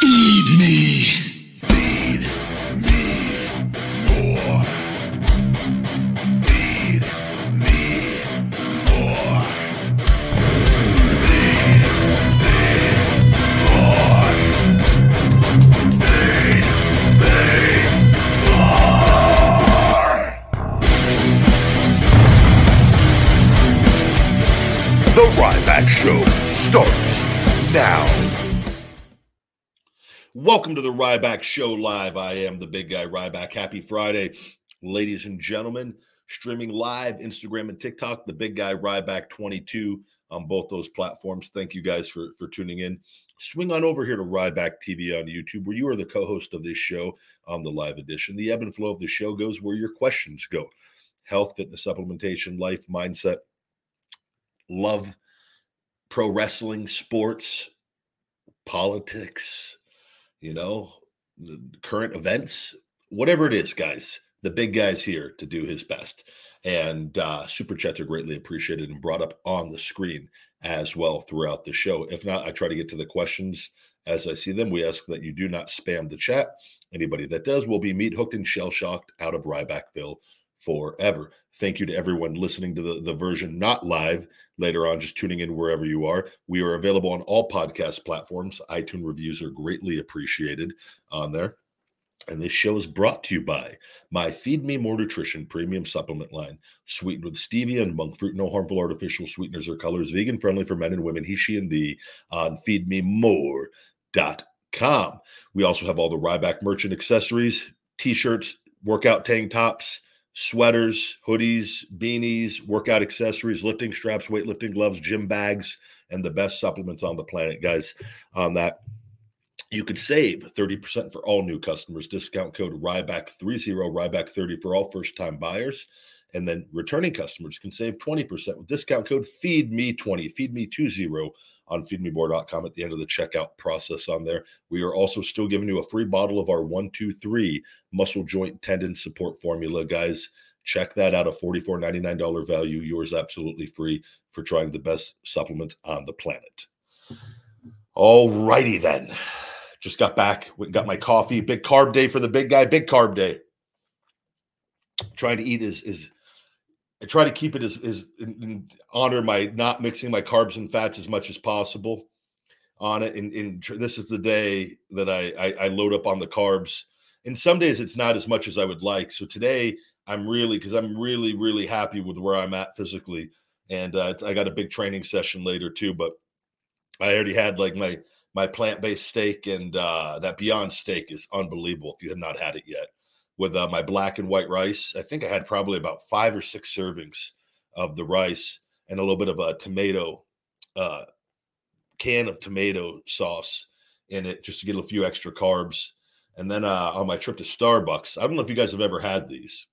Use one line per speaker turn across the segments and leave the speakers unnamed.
Feed me.
Welcome to the Ryback Show Live. I am the big guy Ryback. Happy Friday, ladies and gentlemen. Streaming live, Instagram and TikTok, the big guy Ryback 22 on both those platforms. Thank you guys for, for tuning in. Swing on over here to Ryback TV on YouTube, where you are the co host of this show on the live edition. The ebb and flow of the show goes where your questions go health, fitness, supplementation, life, mindset, love, pro wrestling, sports, politics, you know, the current events, whatever it is, guys. The big guy's here to do his best. And uh, super chats are greatly appreciated and brought up on the screen as well throughout the show. If not, I try to get to the questions as I see them. We ask that you do not spam the chat. Anybody that does will be meat hooked and shell shocked out of Rybackville forever. Thank you to everyone listening to the, the version not live later on, just tuning in wherever you are. We are available on all podcast platforms. iTunes reviews are greatly appreciated on there. And this show is brought to you by my Feed Me More Nutrition premium supplement line, sweetened with stevia and monk fruit, no harmful artificial sweeteners or colors, vegan friendly for men and women, he, she, and thee on feedmemore.com. We also have all the Ryback merchant accessories, t shirts, workout tank tops, sweaters, hoodies, beanies, workout accessories, lifting straps, weightlifting gloves, gym bags, and the best supplements on the planet, guys. On that, you could save 30% for all new customers. Discount code RYBACK30, RYBACK30 for all first time buyers. And then returning customers can save 20% with discount code FEEDME20, FEEDME20 on feedmemore.com at the end of the checkout process on there. We are also still giving you a free bottle of our 123 muscle joint tendon support formula, guys. Check that out, a $44.99 value. Yours absolutely free for trying the best supplement on the planet. All righty then. Just got back, went and got my coffee. Big carb day for the big guy, big carb day. Trying to eat is is I try to keep it as, as honor my not mixing my carbs and fats as much as possible on it. And, and this is the day that I, I I load up on the carbs. And some days it's not as much as I would like. So today I'm really because I'm really really happy with where I'm at physically. And uh, I got a big training session later too. But I already had like my my plant based steak and uh, that Beyond steak is unbelievable. If you have not had it yet, with uh, my black and white rice. I think I had probably about five or six servings of the rice and a little bit of a tomato uh, can of tomato sauce in it just to get a few extra carbs. And then uh, on my trip to Starbucks, I don't know if you guys have ever had these.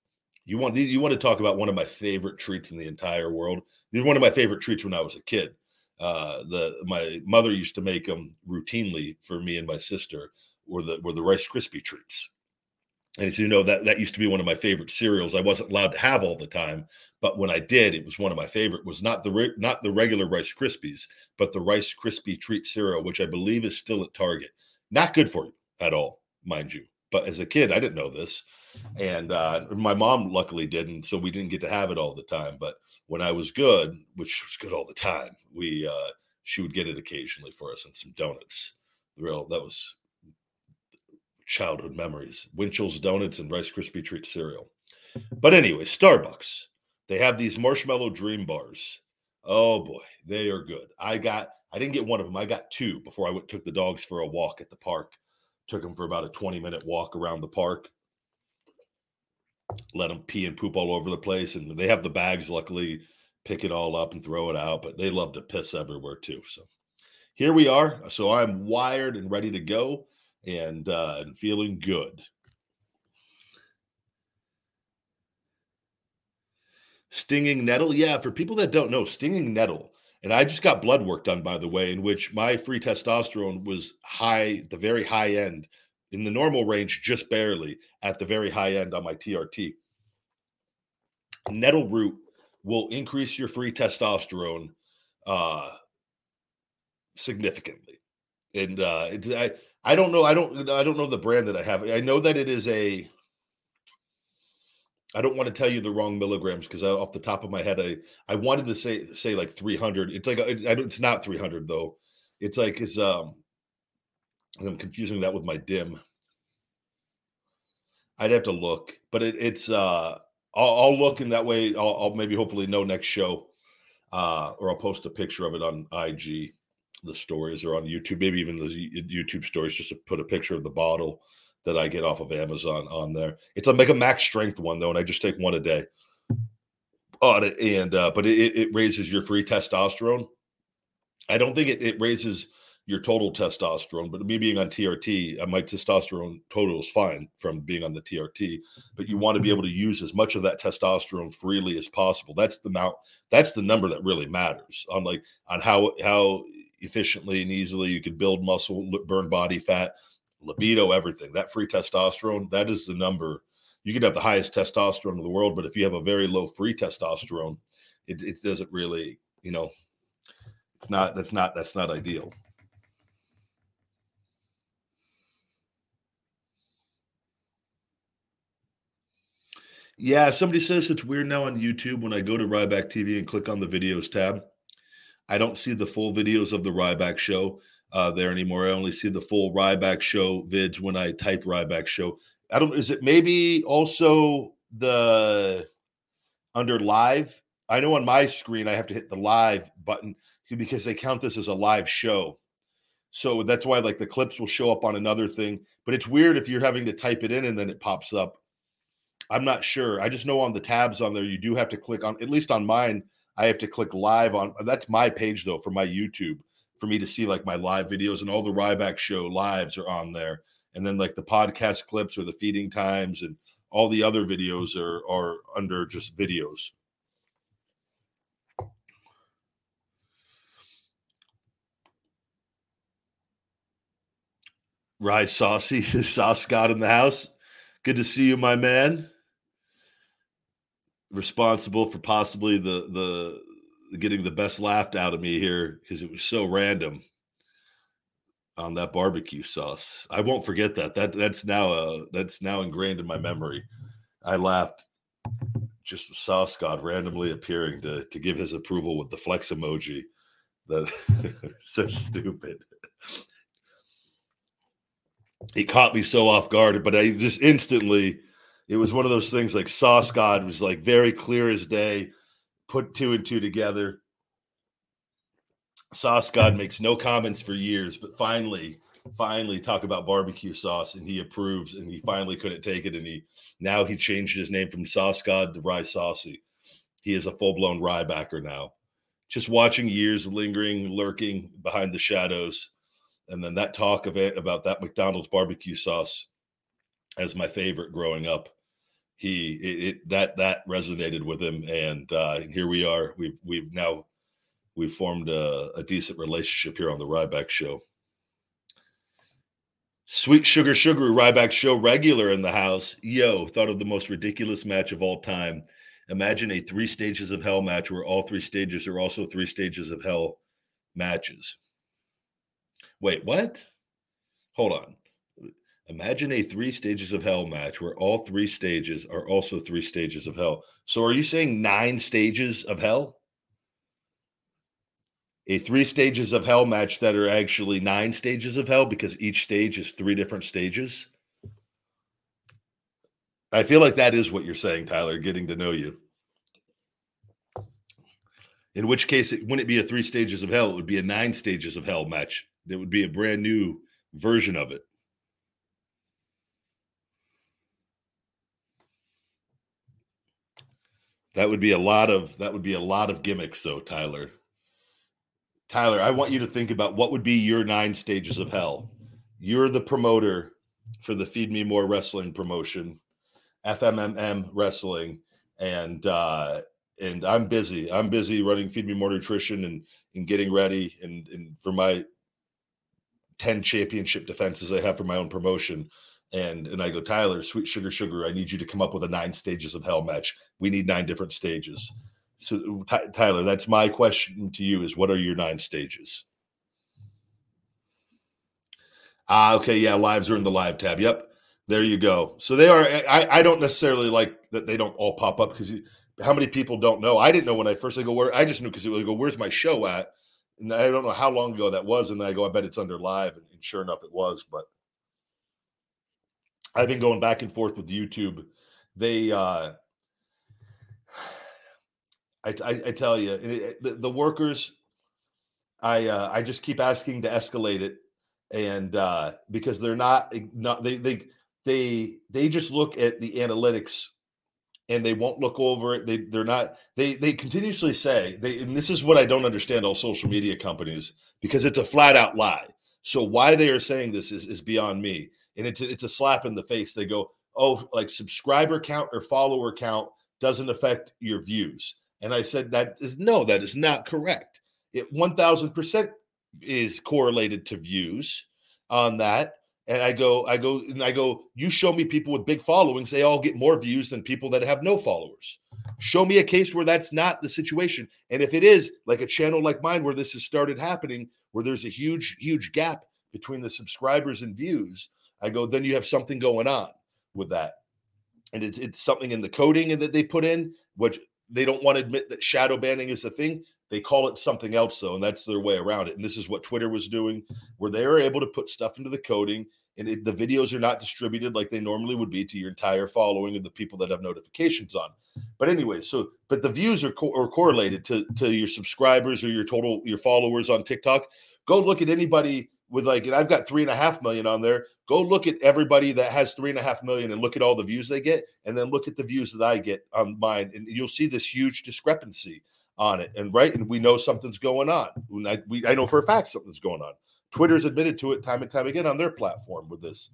You want you want to talk about one of my favorite treats in the entire world? These are one of my favorite treats when I was a kid. Uh, the my mother used to make them routinely for me and my sister. Were the were the Rice Krispie treats and as you know that that used to be one of my favorite cereals. I wasn't allowed to have all the time but when i did it was one of my favorite was not the re- not the regular rice krispies but the rice krispie treat cereal which i believe is still at target. Not good for you at all mind you but as a kid i didn't know this. And uh, my mom luckily didn't so we didn't get to have it all the time but when i was good which was good all the time we uh, she would get it occasionally for us and some donuts. Real that was childhood memories Winchell's donuts and Rice Krispie treat cereal. But anyway, Starbucks, they have these marshmallow dream bars. Oh boy, they are good. I got, I didn't get one of them. I got two before I went, took the dogs for a walk at the park. Took them for about a 20 minute walk around the park. Let them pee and poop all over the place. And they have the bags, luckily, pick it all up and throw it out, but they love to piss everywhere too. So here we are. So I'm wired and ready to go and uh, and feeling good. Stinging nettle, yeah. For people that don't know, stinging nettle, and I just got blood work done, by the way, in which my free testosterone was high, the very high end, in the normal range, just barely at the very high end on my TRT. Nettle root will increase your free testosterone uh, significantly, and uh, it, I I don't know. I don't. I don't know the brand that I have. I know that it is a. I don't want to tell you the wrong milligrams because off the top of my head, I I wanted to say say like 300. It's like it's, it's not 300 though. It's like it's um. I'm confusing that with my DIM. I'd have to look, but it, it's uh. I'll, I'll, look in that way. I'll, I'll, maybe hopefully know next show, uh, or I'll post a picture of it on IG the stories are on YouTube, maybe even the YouTube stories, just to put a picture of the bottle that I get off of Amazon on there. It's a like a max strength one though, and I just take one a day on it. And uh, but it, it raises your free testosterone. I don't think it, it raises your total testosterone, but me being on TRT, uh, my testosterone total is fine from being on the TRT. But you want to be able to use as much of that testosterone freely as possible. That's the amount. That's the number that really matters on like on how how efficiently and easily. You could build muscle, burn body fat, libido, everything. That free testosterone, that is the number. You can have the highest testosterone in the world, but if you have a very low free testosterone, it, it doesn't really, you know, it's not, that's not, that's not ideal. Yeah, somebody says it's weird now on YouTube when I go to Ryback TV and click on the videos tab. I don't see the full videos of the Ryback show uh, there anymore. I only see the full Ryback show vids when I type Ryback show. I don't. Is it maybe also the under live? I know on my screen I have to hit the live button because they count this as a live show. So that's why like the clips will show up on another thing. But it's weird if you're having to type it in and then it pops up. I'm not sure. I just know on the tabs on there you do have to click on at least on mine I have to click live on that's my page though for my YouTube for me to see like my live videos and all the Ryback show lives are on there. And then like the podcast clips or the feeding times and all the other videos are are under just videos. Rye Saucy, Sauce God in the house. Good to see you, my man responsible for possibly the the getting the best laughed out of me here because it was so random on that barbecue sauce. I won't forget that. That that's now uh that's now ingrained in my memory. I laughed just the sauce god randomly appearing to to give his approval with the flex emoji. That so stupid. He caught me so off guard, but I just instantly it was one of those things like Sauce God was like very clear as day, put two and two together. Sauce God mm-hmm. makes no comments for years, but finally, finally talk about barbecue sauce and he approves and he finally couldn't take it. And he now he changed his name from Sauce God to Rye Saucy. He is a full blown Rybacker now. Just watching years lingering, lurking behind the shadows. And then that talk of it about that McDonald's barbecue sauce as my favorite growing up he it, it, that that resonated with him. And uh here we are. We've we've now we've formed a, a decent relationship here on the ryback show. Sweet sugar sugar ryback show regular in the house. Yo thought of the most ridiculous match of all time. Imagine a three stages of hell match where all three stages are also three stages of hell matches. Wait what? Hold on Imagine a three stages of hell match where all three stages are also three stages of hell. So are you saying nine stages of hell? A three stages of hell match that are actually nine stages of hell because each stage is three different stages? I feel like that is what you're saying, Tyler, getting to know you. In which case, it wouldn't it be a three stages of hell? It would be a nine stages of hell match. It would be a brand new version of it. That would be a lot of that would be a lot of gimmicks, though, Tyler. Tyler, I want you to think about what would be your nine stages of hell. You're the promoter for the Feed Me More Wrestling promotion, FMMM Wrestling, and uh, and I'm busy. I'm busy running Feed Me More Nutrition and and getting ready and and for my ten championship defenses I have for my own promotion and and I go, Tyler, sweet sugar, sugar. I need you to come up with a nine stages of hell match. We need nine different stages. So, Tyler, that's my question to you: is what are your nine stages? Ah, okay, yeah, lives are in the live tab. Yep, there you go. So they are. I, I don't necessarily like that they don't all pop up because how many people don't know? I didn't know when I first I go where I just knew because it would go where's my show at, and I don't know how long ago that was, and I go I bet it's under live, and, and sure enough it was. But I've been going back and forth with YouTube. They, uh I, I, I tell you, it, the, the workers, I uh, I just keep asking to escalate it, and uh because they're not not they they they they just look at the analytics and they won't look over it. They they're not they they continuously say they and this is what I don't understand all social media companies because it's a flat out lie. So why they are saying this is is beyond me. And it's a, it's a slap in the face. They go, "Oh, like subscriber count or follower count doesn't affect your views." And I said that is no, that is not correct. It 1000% is correlated to views on that and I go, I go, and I go, you show me people with big followings, they all get more views than people that have no followers. Show me a case where that's not the situation. And if it is like a channel like mine where this has started happening, where there's a huge, huge gap between the subscribers and views, I go, then you have something going on with that. And it's, it's something in the coding that they put in, which they don't want to admit that shadow banning is a thing. They call it something else, though, and that's their way around it. And this is what Twitter was doing, where they are able to put stuff into the coding, and it, the videos are not distributed like they normally would be to your entire following of the people that have notifications on. But anyway, so but the views are, co- are correlated to to your subscribers or your total your followers on TikTok. Go look at anybody with like, and I've got three and a half million on there. Go look at everybody that has three and a half million and look at all the views they get, and then look at the views that I get on mine, and you'll see this huge discrepancy on it. And right, and we know something's going on. I, we, I know for a fact something's going on. Twitter's admitted to it time and time again on their platform with this.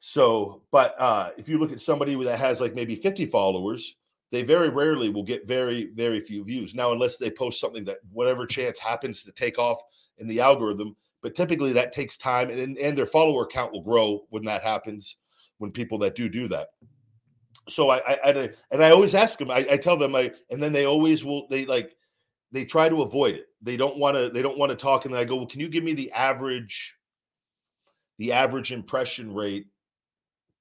So, but uh, if you look at somebody that has like maybe 50 followers, they very rarely will get very, very few views. Now, unless they post something that whatever chance happens to take off in the algorithm, but typically that takes time and, and their follower count will grow when that happens, when people that do do that so I, I, and I always ask them. I, I tell them, I and then they always will. They like they try to avoid it. They don't want to. They don't want to talk. And I go, well, can you give me the average, the average impression rate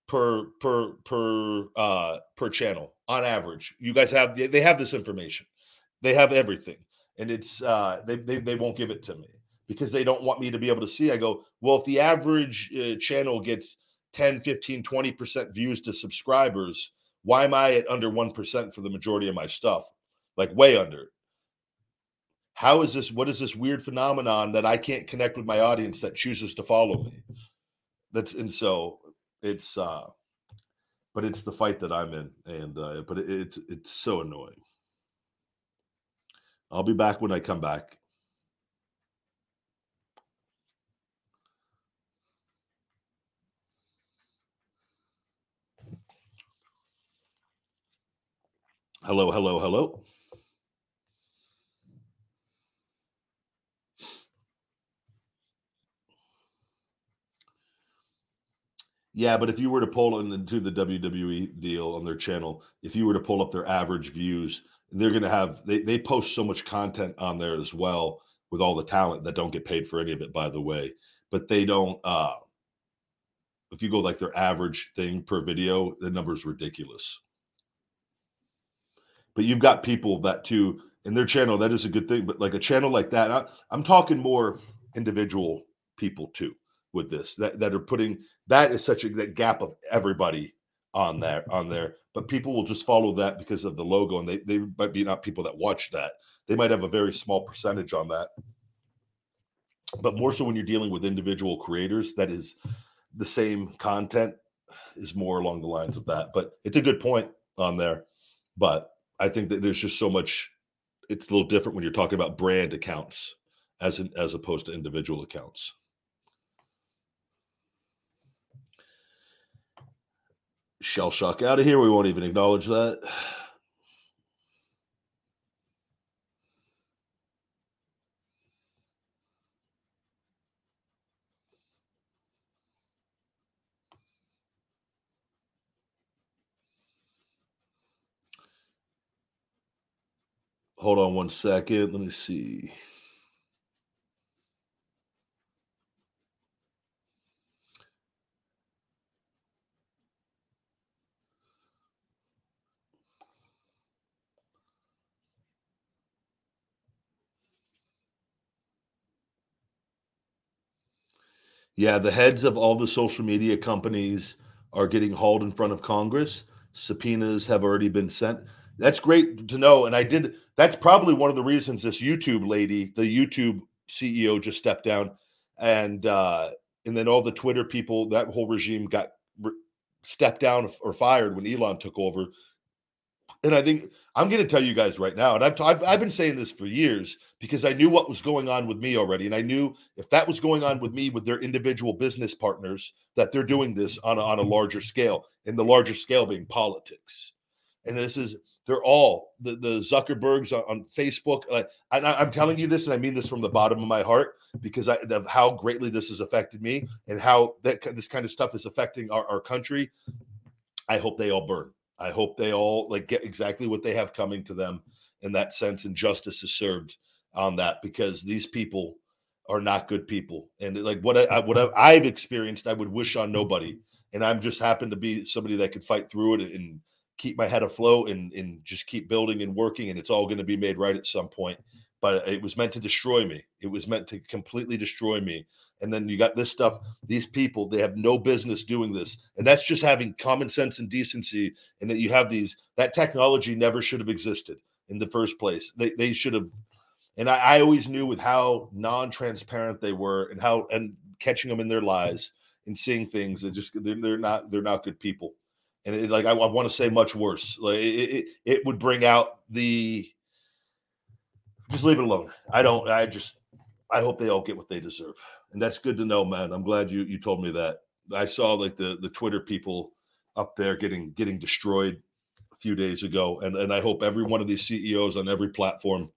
per per per uh per channel on average? You guys have they have this information. They have everything, and it's uh they they they won't give it to me because they don't want me to be able to see. I go, well, if the average uh, channel gets 10, 15, 20% views to subscribers, why am I at under 1% for the majority of my stuff? Like way under. How is this? What is this weird phenomenon that I can't connect with my audience that chooses to follow me? That's and so it's uh but it's the fight that I'm in, and uh, but it, it's it's so annoying. I'll be back when I come back. Hello, hello, hello. Yeah, but if you were to pull into the WWE deal on their channel, if you were to pull up their average views, they're going to have they they post so much content on there as well with all the talent that don't get paid for any of it by the way, but they don't uh if you go like their average thing per video, the number is ridiculous but you've got people that too in their channel that is a good thing but like a channel like that I, i'm talking more individual people too with this that, that are putting that is such a that gap of everybody on mm-hmm. that on there but people will just follow that because of the logo and they, they might be not people that watch that. They might have a very small percentage on that. But more so when you're dealing with individual creators that is the same content is more along the lines of that but it's a good point on there but I think that there's just so much. It's a little different when you're talking about brand accounts as an, as opposed to individual accounts. Shell shock out of here. We won't even acknowledge that. Hold on one second. Let me see. Yeah, the heads of all the social media companies are getting hauled in front of Congress. Subpoenas have already been sent. That's great to know. And I did, that's probably one of the reasons this YouTube lady, the YouTube CEO, just stepped down. And, uh, and then all the Twitter people, that whole regime got re- stepped down or fired when Elon took over. And I think I'm going to tell you guys right now, and I've, t- I've I've been saying this for years because I knew what was going on with me already, and I knew if that was going on with me with their individual business partners, that they're doing this on a, on a larger scale, and the larger scale being politics. And this is they're all the the Zuckerbergs on, on Facebook. Like, I, am telling you this, and I mean this from the bottom of my heart because I, of how greatly this has affected me and how that this kind of stuff is affecting our, our country. I hope they all burn. I hope they all like get exactly what they have coming to them in that sense, and justice is served on that because these people are not good people. And like what I what I've experienced, I would wish on nobody. And I'm just happen to be somebody that could fight through it and keep my head afloat and and just keep building and working. And it's all going to be made right at some point. Mm-hmm. But it was meant to destroy me. It was meant to completely destroy me. And then you got this stuff. These people, they have no business doing this. And that's just having common sense and decency. And that you have these, that technology never should have existed in the first place. They, they should have. And I, I always knew with how non transparent they were and how, and catching them in their mm-hmm. lies and seeing things that just, they're, they're not, they're not good people. And it, like, I, I want to say much worse. Like, it, it, it would bring out the, just leave it alone. I don't, I just, I hope they all get what they deserve and that's good to know, man. I'm glad you you told me that. I saw like the the Twitter people up there getting getting destroyed a few days ago, and and I hope every one of these CEOs on every platform.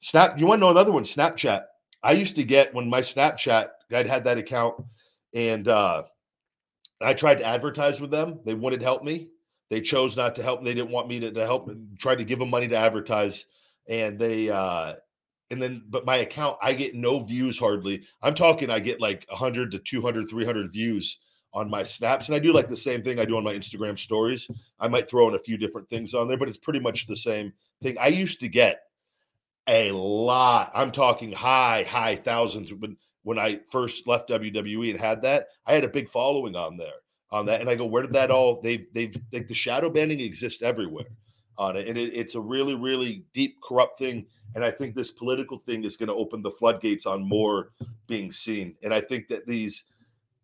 Snap. You want to know another one? Snapchat. I used to get when my Snapchat. I'd had that account, and uh, I tried to advertise with them. They wouldn't help me. They chose not to help. They didn't want me to, to help. Tried to give them money to advertise, and they uh, and then but my account i get no views hardly i'm talking i get like 100 to 200 300 views on my snaps and i do like the same thing i do on my instagram stories i might throw in a few different things on there but it's pretty much the same thing i used to get a lot i'm talking high high thousands when when i first left wwe and had that i had a big following on there on that mm-hmm. and i go where did that mm-hmm. all they've they've like the shadow banning exists everywhere on it and it, it's a really really deep corrupt thing and I think this political thing is going to open the floodgates on more being seen. And I think that these,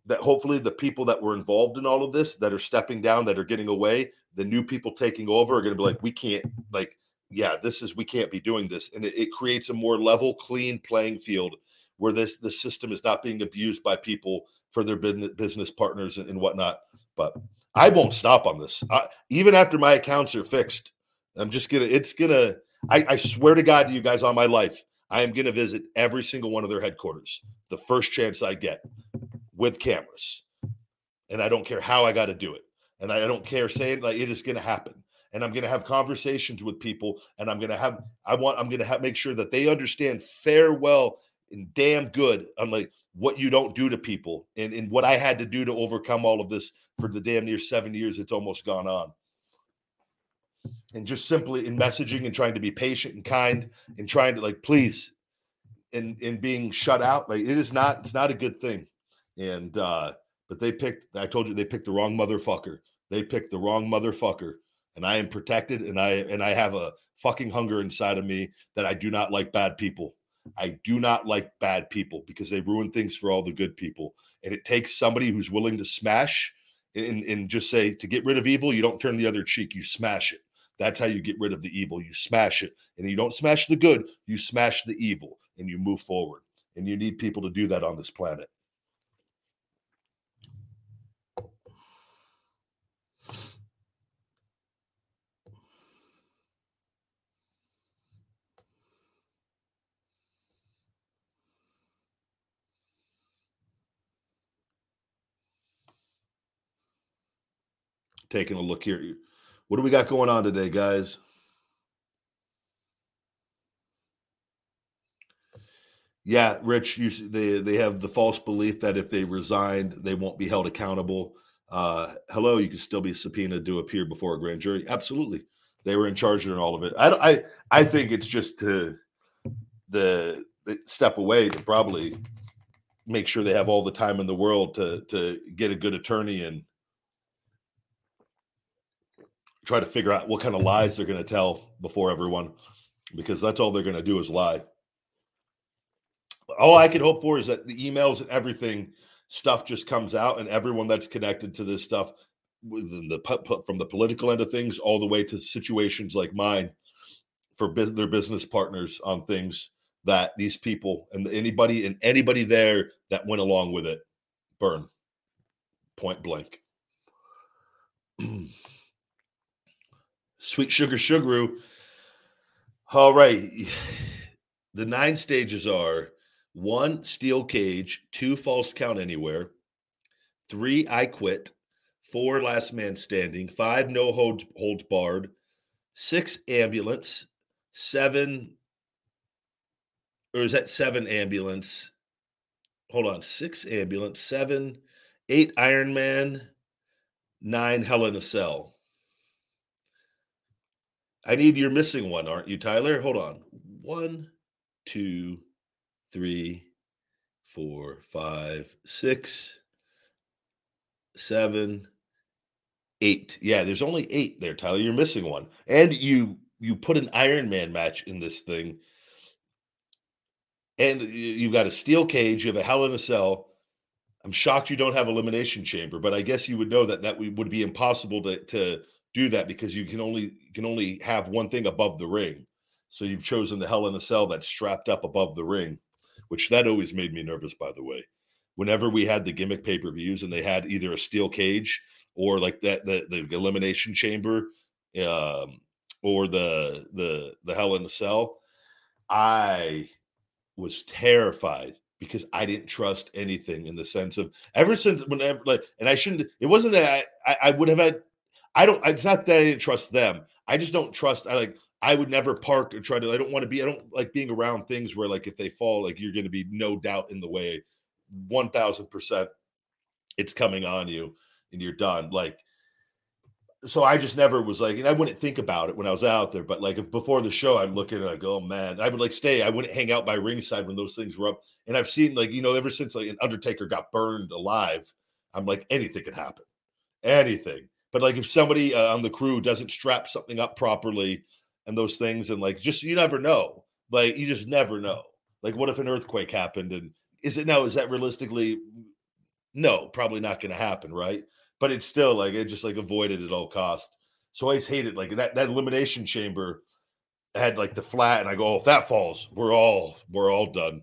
that hopefully the people that were involved in all of this, that are stepping down, that are getting away, the new people taking over are going to be like, we can't, like, yeah, this is, we can't be doing this. And it, it creates a more level, clean playing field where this, the system is not being abused by people for their business, partners and, and whatnot. But I won't stop on this. I, even after my accounts are fixed, I'm just gonna. It's gonna. I, I swear to God to you guys on my life, I am going to visit every single one of their headquarters the first chance I get with cameras. And I don't care how I got to do it. And I don't care saying like it is going to happen. And I'm going to have conversations with people and I'm going to have, I want, I'm going to have, make sure that they understand fair, well, and damn good on like what you don't do to people and, and what I had to do to overcome all of this for the damn near seven years it's almost gone on. And just simply in messaging and trying to be patient and kind and trying to like please and and being shut out like it is not it's not a good thing. And uh but they picked i told you they picked the wrong motherfucker. They picked the wrong motherfucker. And i am protected and i and i have a fucking hunger inside of me that i do not like bad people i do not like bad people because they ruin things for all the good people and it takes somebody who's willing to smash and, and just say to get rid of evil you don't turn the other cheek you smash it that's how you get rid of the evil. You smash it. And you don't smash the good, you smash the evil and you move forward. And you need people to do that on this planet. Taking a look here. What do we got going on today, guys? Yeah, Rich, you, they they have the false belief that if they resigned, they won't be held accountable. Uh, hello, you can still be subpoenaed to appear before a grand jury. Absolutely, they were in charge of all of it. I I I think it's just to the, the step away to probably make sure they have all the time in the world to to get a good attorney and try to figure out what kind of lies they're going to tell before everyone because that's all they're going to do is lie all i could hope for is that the emails and everything stuff just comes out and everyone that's connected to this stuff within the from the political end of things all the way to situations like mine for their business partners on things that these people and anybody and anybody there that went along with it burn point blank. Sweet sugar sugaru. All right. The nine stages are one steel cage, two false count anywhere, three I quit, four last man standing, five no hold holds barred, six ambulance, seven or is that seven ambulance? Hold on, six ambulance, seven, eight Iron Man, nine Hell in a Cell. I need you're missing one, aren't you, Tyler? Hold on. One, two, three, four, five, six, seven, eight. Yeah, there's only eight there, Tyler. You're missing one. And you you put an Iron Man match in this thing and you've got a steel cage, you have a hell in a cell. I'm shocked you don't have elimination chamber, but I guess you would know that that would be impossible to to do that because you can only you can only have one thing above the ring. So you've chosen the hell in a cell that's strapped up above the ring, which that always made me nervous. By the way, whenever we had the gimmick pay per views and they had either a steel cage or like that the, the elimination chamber, um, or the the the hell in a cell, I was terrified because I didn't trust anything in the sense of ever since whenever like and I shouldn't it wasn't that I, I, I would have had I don't it's not that I didn't trust them. I just don't trust I like I would never park or try to I don't want to be I don't like being around things where like if they fall like you're going to be no doubt in the way 1000% it's coming on you and you're done like so I just never was like, and I wouldn't think about it when I was out there. But like if before the show, I'm looking and I go, oh man, I would like stay. I wouldn't hang out by ringside when those things were up. And I've seen like you know ever since like an Undertaker got burned alive, I'm like anything could happen, anything. But like if somebody uh, on the crew doesn't strap something up properly and those things, and like just you never know. Like you just never know. Like what if an earthquake happened and is it no? Is that realistically? No, probably not going to happen, right? but it's still like it just like avoided at all cost. So I always it. like that that elimination chamber had like the flat, and I go, oh, if that falls, we're all we're all done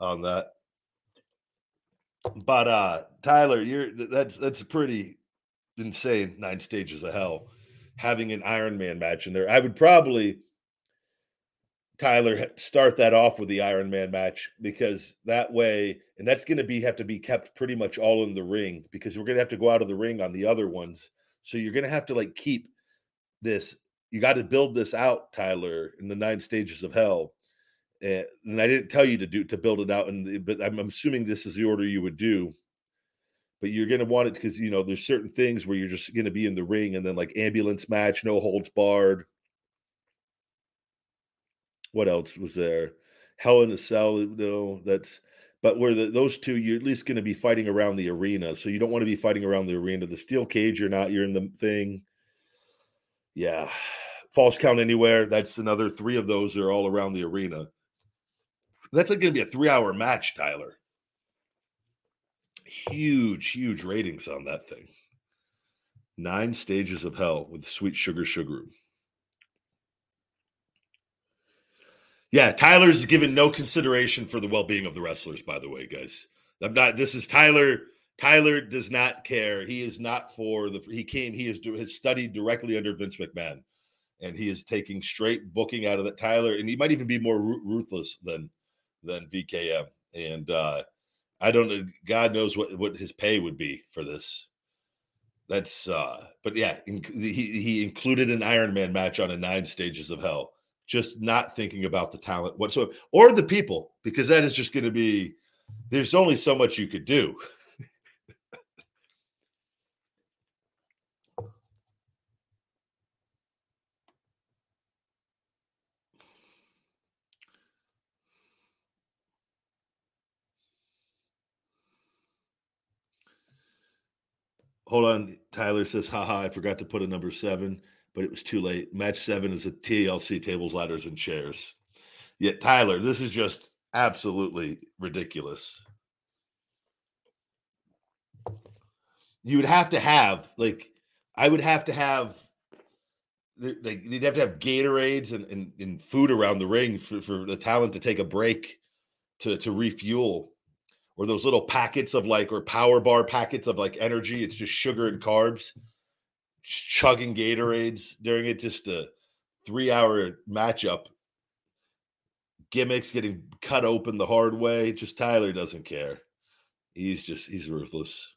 on that. But uh Tyler, you're that's that's a pretty insane nine stages of hell having an Iron Man match in there. I would probably Tyler start that off with the Iron Man match because that way, and that's going to be have to be kept pretty much all in the ring because we're going to have to go out of the ring on the other ones. So you're going to have to like keep this. You got to build this out, Tyler, in the nine stages of hell. Uh, and I didn't tell you to do to build it out, and but I'm assuming this is the order you would do. But you're going to want it because you know there's certain things where you're just going to be in the ring, and then like ambulance match, no holds barred what else was there? Hell in a Cell, you know, that's but where the, those two, you're at least going to be fighting around the arena. So you don't want to be fighting around the arena. The steel cage, you're not, you're in the thing. Yeah. False count anywhere. That's another three of those are all around the arena. That's like going to be a three hour match, Tyler. Huge, huge ratings on that thing. Nine stages of hell with sweet sugar sugar. Yeah, Tyler's given no consideration for the well-being of the wrestlers. By the way, guys, I'm not. This is Tyler. Tyler does not care. He is not for the. He came. He is has studied directly under Vince McMahon, and he is taking straight booking out of that. Tyler, and he might even be more ruthless than than VKM. And uh I don't know. God knows what what his pay would be for this. That's uh but yeah, he he included an Iron Man match on a nine stages of hell just not thinking about the talent whatsoever or the people, because that is just going to be there's only so much you could do. Hold on. Tyler says, haha, I forgot to put a number seven, but it was too late. Match seven is a TLC tables, ladders, and chairs. Yet, Tyler, this is just absolutely ridiculous. You would have to have, like, I would have to have like they'd have to have Gatorades and, and, and food around the ring for, for the talent to take a break to to refuel or those little packets of like or power bar packets of like energy it's just sugar and carbs chugging gatorades during it just a three hour matchup gimmicks getting cut open the hard way just tyler doesn't care he's just he's ruthless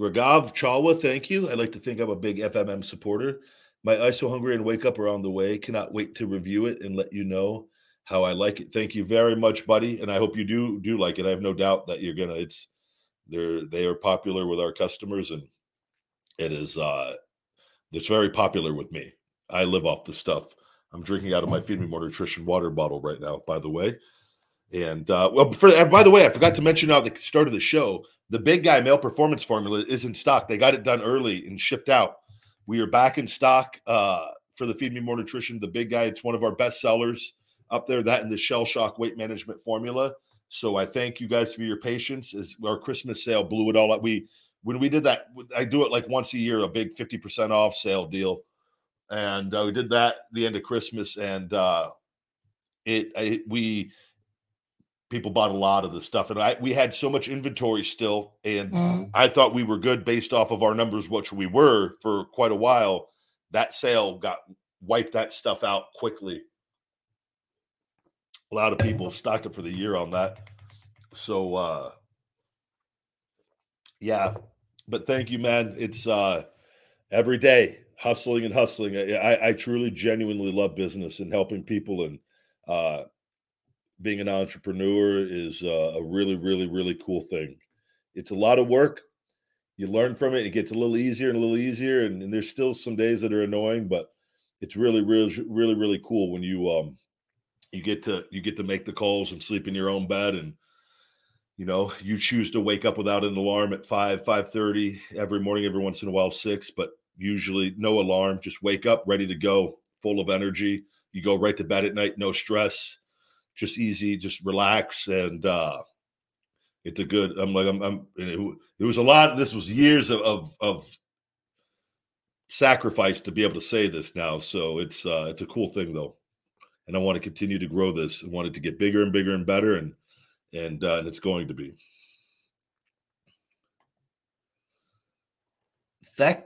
Ragav Chalwa, thank you. I'd like to think I'm a big FMM supporter. My ISO Hungry and Wake Up are on the way. Cannot wait to review it and let you know how I like it. Thank you very much, buddy. And I hope you do do like it. I have no doubt that you're gonna. It's they're they are popular with our customers, and it is uh it's very popular with me. I live off the stuff. I'm drinking out of my Feed Me More Nutrition water bottle right now, by the way. And uh, well, for, and by the way, I forgot to mention at the start of the show the big guy male performance formula is in stock. They got it done early and shipped out. We are back in stock uh, for the Feed Me More Nutrition. The big guy, it's one of our best sellers up there. That and the Shell Shock weight management formula. So I thank you guys for your patience. As our Christmas sale blew it all up. We when we did that, I do it like once a year, a big fifty percent off sale deal, and uh, we did that the end of Christmas, and uh, it I, we people bought a lot of the stuff and I we had so much inventory still and mm. I thought we were good based off of our numbers which we were for quite a while that sale got wiped that stuff out quickly a lot of people stocked up for the year on that so uh yeah but thank you man it's uh every day hustling and hustling I, I truly genuinely love business and helping people and uh being an entrepreneur is uh, a really, really, really cool thing. It's a lot of work. You learn from it. It gets a little easier and a little easier, and, and there's still some days that are annoying, but it's really, really, really, really cool when you um you get to you get to make the calls and sleep in your own bed, and you know you choose to wake up without an alarm at five, five thirty every morning, every once in a while six, but usually no alarm. Just wake up ready to go, full of energy. You go right to bed at night, no stress just easy, just relax, and uh, it's a good. I'm like I'm. I'm it, it was a lot. This was years of, of, of sacrifice to be able to say this now. So it's uh, it's a cool thing though, and I want to continue to grow this. I want it to get bigger and bigger and better, and and uh, and it's going to be. Thek,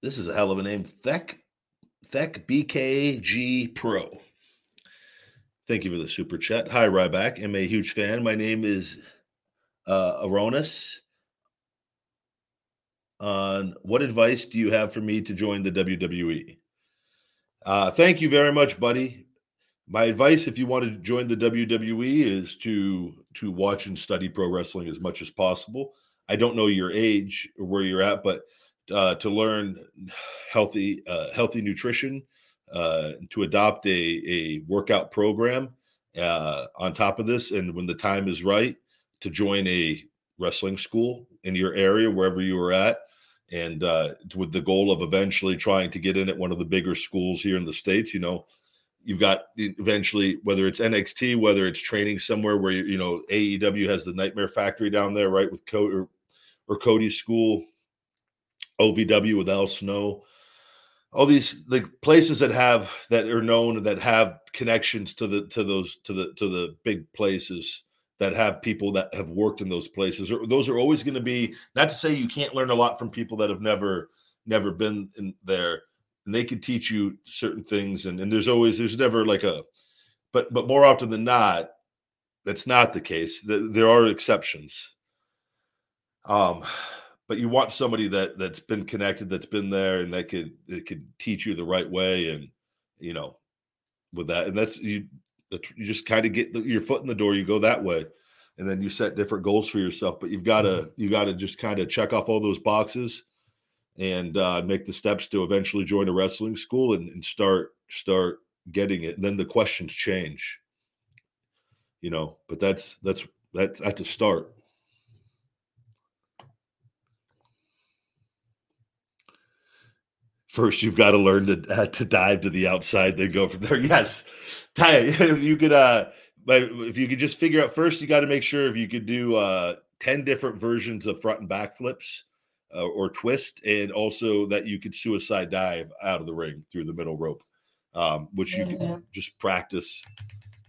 this is a hell of a name. Thek, Thek BKG Pro. Thank you for the super chat. Hi, Ryback. I'm a huge fan. My name is uh, Aronis. On what advice do you have for me to join the WWE? Uh, thank you very much, buddy. My advice, if you want to join the WWE, is to to watch and study pro wrestling as much as possible. I don't know your age or where you're at, but uh, to learn healthy uh, healthy nutrition, uh, to adopt a, a workout program uh, on top of this. And when the time is right, to join a wrestling school in your area, wherever you are at, and uh, with the goal of eventually trying to get in at one of the bigger schools here in the States, you know, you've got eventually whether it's NXT, whether it's training somewhere where you, know AEW has the Nightmare Factory down there, right, with Cody or, or Cody's school, OVW with Al Snow. All these like places that have that are known that have connections to the to those to the to the big places that have people that have worked in those places those are always going to be not to say you can't learn a lot from people that have never never been in there and they can teach you certain things and, and there's always there's never like a but but more often than not that's not the case there are exceptions um but you want somebody that that's been connected, that's been there, and that could it could teach you the right way, and you know, with that, and that's you. You just kind of get the, your foot in the door. You go that way, and then you set different goals for yourself. But you've got to mm-hmm. you got to just kind of check off all those boxes, and uh, make the steps to eventually join a wrestling school and, and start start getting it. And then the questions change, you know. But that's that's that's at the start. First, you've got to learn to uh, to dive to the outside, then go from there. Yes, Ty, if you could, uh, if you could just figure out first, you got to make sure if you could do uh, ten different versions of front and back flips uh, or twist, and also that you could suicide dive out of the ring through the middle rope, um, which you
Mm-hmm.
can just practice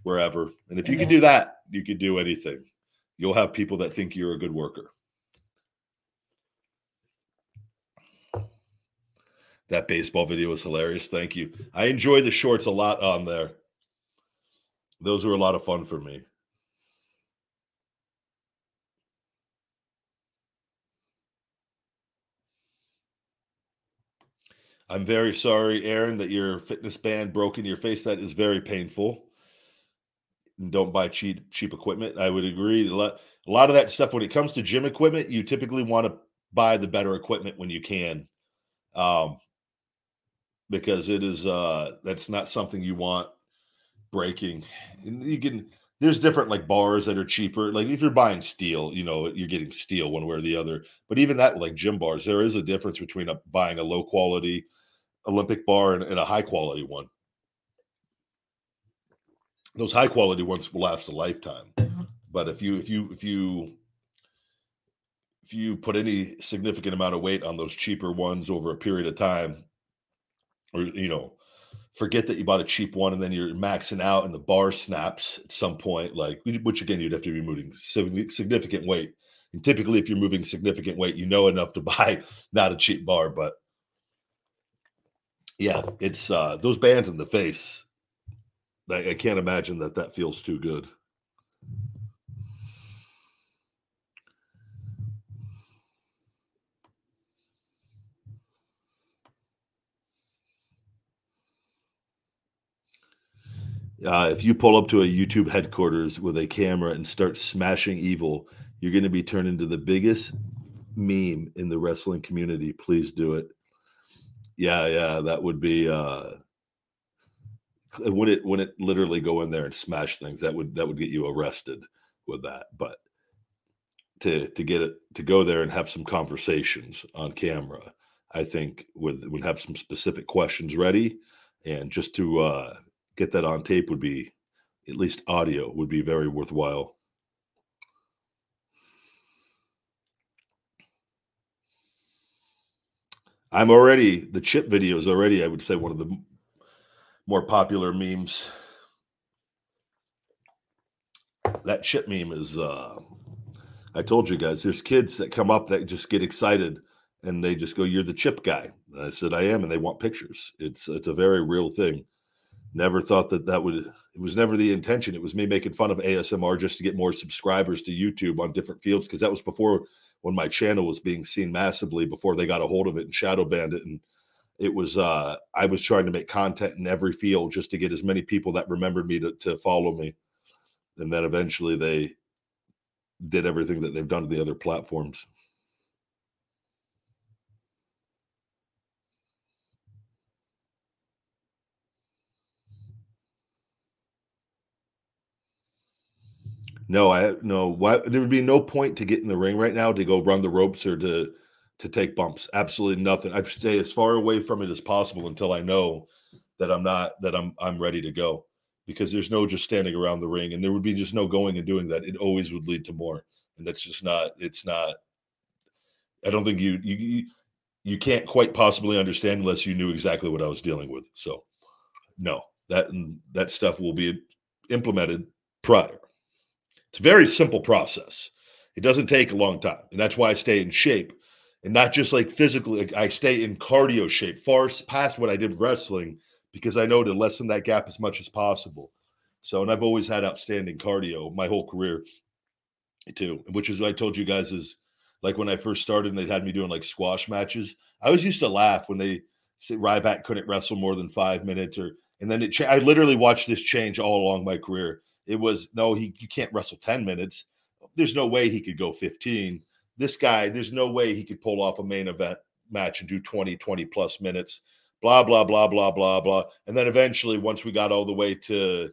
wherever. And if you can do that, you could do anything. You'll have people that think you're a good worker. That baseball video was hilarious. Thank you. I enjoy the shorts a lot on there. Those were a lot of fun for me. I'm very sorry, Aaron, that your fitness band broke in your face. That is very painful. And don't buy cheap cheap equipment. I would agree. A lot, of that stuff when it comes to gym equipment, you typically want to buy the better equipment when you can. Um, because it is uh that's not something you want breaking. And you can there's different like bars that are cheaper. Like if you're buying steel, you know, you're getting steel one way or the other. But even that, like gym bars, there is a difference between a, buying a low quality Olympic bar and, and a high quality one. Those high quality ones will last a lifetime. Uh-huh. But if you if you if you if you put any significant amount of weight on those cheaper ones over a period of time, or you know, forget that you bought a cheap one and then you're maxing out and the bar snaps at some point, like which again you'd have to be moving significant weight. And typically, if you're moving significant weight, you know enough to buy not a cheap bar, but yeah, it's uh those bands in the face. I, I can't imagine that that feels too good. Uh, if you pull up to a YouTube headquarters with a camera and start smashing evil, you're going to be turned into the biggest meme in the wrestling community. Please do it. Yeah, yeah, that would be. Uh, would it would it literally go in there and smash things? That would that would get you arrested with that. But to to get it to go there and have some conversations on camera, I think would would have some specific questions ready, and just to uh, get that on tape would be at least audio would be very worthwhile. I'm already the chip video is already I would say one of the more popular memes. That chip meme is uh I told you guys there's kids that come up that just get excited and they just go you're the chip guy. And I said I am and they want pictures. It's it's a very real thing never thought that that would it was never the intention it was me making fun of asmr just to get more subscribers to youtube on different fields because that was before when my channel was being seen massively before they got a hold of it and shadow banned it and it was uh i was trying to make content in every field just to get as many people that remembered me to, to follow me. And then eventually they did everything that they've done to the other platforms No, I no. There would be no point to get in the ring right now to go run the ropes or to to take bumps. Absolutely nothing. I stay as far away from it as possible until I know that I'm not that I'm I'm ready to go. Because there's no just standing around the ring, and there would be just no going and doing that. It always would lead to more, and that's just not. It's not. I don't think you you you, you can't quite possibly understand unless you knew exactly what I was dealing with. So, no, that that stuff will be implemented prior. It's a very simple process. It doesn't take a long time. And that's why I stay in shape and not just like physically. Like I stay in cardio shape far past what I did wrestling because I know to lessen that gap as much as possible. So, and I've always had outstanding cardio my whole career too, which is what I told you guys is like when I first started and they'd had me doing like squash matches. I always used to laugh when they said Ryback couldn't wrestle more than five minutes or, and then it, cha- I literally watched this change all along my career it was no, he you can't wrestle 10 minutes. There's no way he could go 15. This guy, there's no way he could pull off a main event match and do 20, 20 plus minutes. Blah, blah, blah, blah, blah, blah. And then eventually, once we got all the way to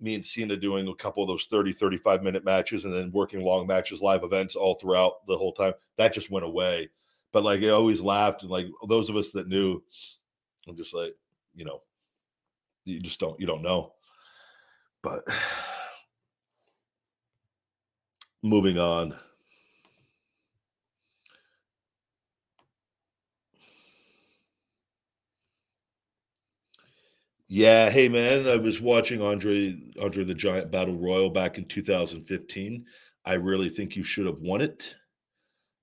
me and Cena doing a couple of those 30, 35 minute matches and then working long matches, live events all throughout the whole time, that just went away. but like I always laughed and like those of us that knew, I'm just like, you know, you just don't you don't know. But moving on. Yeah, hey man, I was watching Andre Andre the Giant Battle Royal back in 2015. I really think you should have won it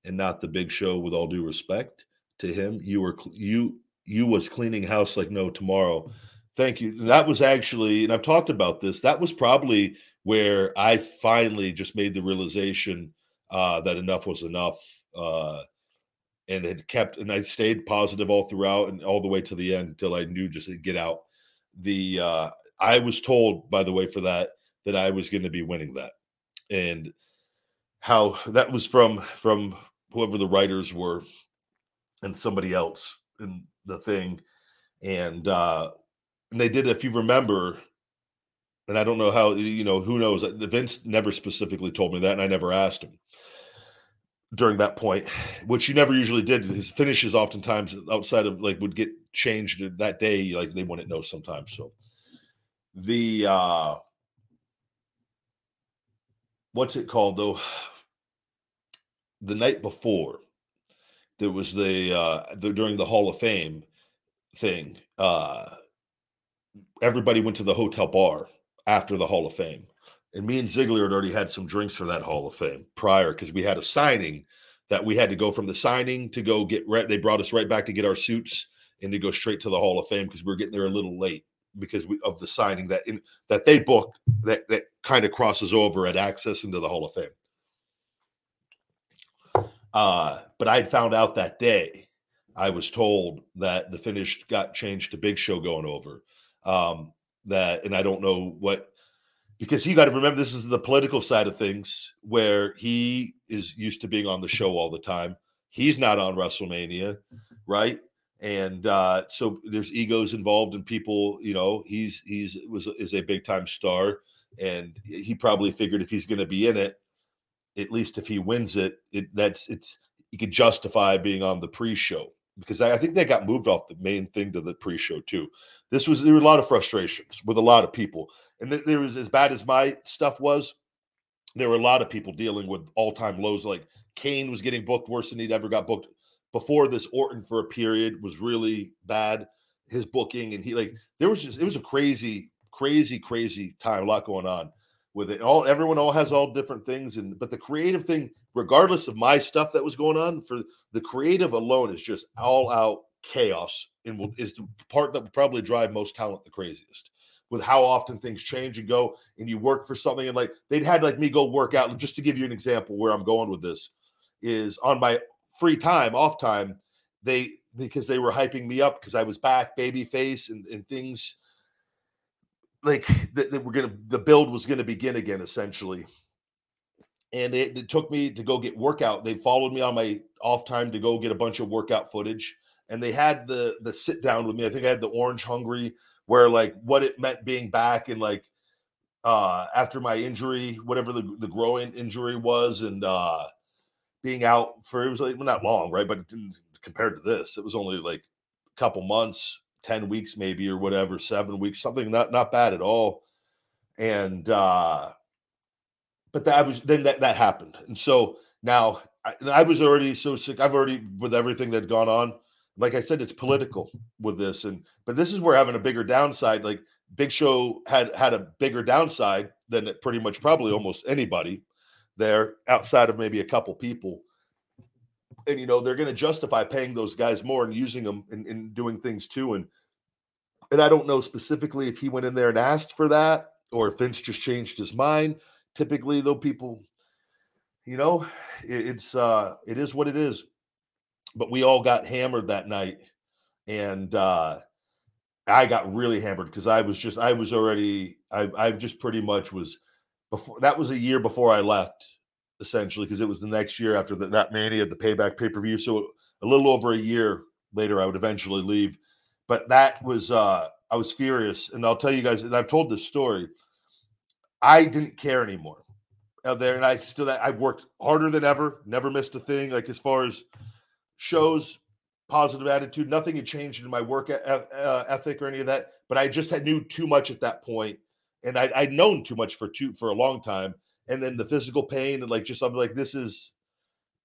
and not the big show with all due respect to him. You were you you was cleaning house like no tomorrow. Thank you. That was actually and I've talked about this. That was probably where I finally just made the realization uh that enough was enough. Uh and it kept and I stayed positive all throughout and all the way to the end until I knew just to get out the uh, I was told, by the way, for that that I was going to be winning that, and how that was from from whoever the writers were, and somebody else in the thing, and uh, and they did. If you remember, and I don't know how you know who knows. Vince never specifically told me that, and I never asked him during that point, which he never usually did. His finishes oftentimes outside of like would get changed that day, like they wouldn't know sometimes. So the uh what's it called though? The night before, there was the uh the during the Hall of Fame thing, uh everybody went to the hotel bar after the Hall of Fame and me and Ziggler had already had some drinks for that Hall of Fame prior because we had a signing that we had to go from the signing to go get right. They brought us right back to get our suits and to go straight to the Hall of Fame because we were getting there a little late because we, of the signing that in, that they book that that kind of crosses over at access into the Hall of Fame. Uh, but I'd found out that day. I was told that the finish got changed to Big Show going over. Um, that and I don't know what because you got to remember this is the political side of things where he is used to being on the show all the time. He's not on WrestleMania, right? And uh, so there's egos involved and people, you know, he's he's was is a big time star, and he probably figured if he's going to be in it, at least if he wins it, it that's it's he could justify being on the pre-show because I, I think they got moved off the main thing to the pre-show too. This was there were a lot of frustrations with a lot of people and there was as bad as my stuff was. There were a lot of people dealing with all time lows. Like Kane was getting booked worse than he'd ever got booked before this. Orton for a period was really bad. His booking and he like there was just it was a crazy, crazy, crazy time. A lot going on with it. All everyone all has all different things, and but the creative thing, regardless of my stuff that was going on, for the creative alone is just all out chaos and will, is the part that will probably drive most talent the craziest. With how often things change and go and you work for something and like they'd had like me go work out just to give you an example where i'm going with this is on my free time off time they because they were hyping me up because i was back baby face and, and things like that, that we're gonna the build was gonna begin again essentially and it, it took me to go get workout they followed me on my off time to go get a bunch of workout footage and they had the the sit down with me i think i had the orange hungry where like what it meant being back and like uh after my injury, whatever the the growing injury was, and uh being out for it was like well, not long, right? But compared to this, it was only like a couple months, 10 weeks maybe or whatever, seven weeks, something not not bad at all. And uh but that was then that that happened. And so now I, I was already so sick. I've already with everything that had gone on like I said, it's political with this, and but this is where having a bigger downside. Like Big Show had had a bigger downside than pretty much probably almost anybody there, outside of maybe a couple people. And you know they're going to justify paying those guys more and using them and, doing things too. And and I don't know specifically if he went in there and asked for that or if Vince just changed his mind. Typically, though, people, you know, it, it's uh, it is what it is. But we all got hammered that night and uh i got really hammered because i was just i was already i i just pretty much was before that was a year before i left essentially because it was the next year after the, that mania the payback pay-per-view so a little over a year later i would eventually leave. But that was uh i was furious and i'll tell you guys and i've told this story i didn't care anymore out there and i still i worked harder than ever never missed a thing like as far as shows, positive attitude. Nothing had changed in my work uh, ethic or any of that. But I just had knew too much at that point, and I, I'd known too much for two for a long time. And then the physical pain and like just I'm like this is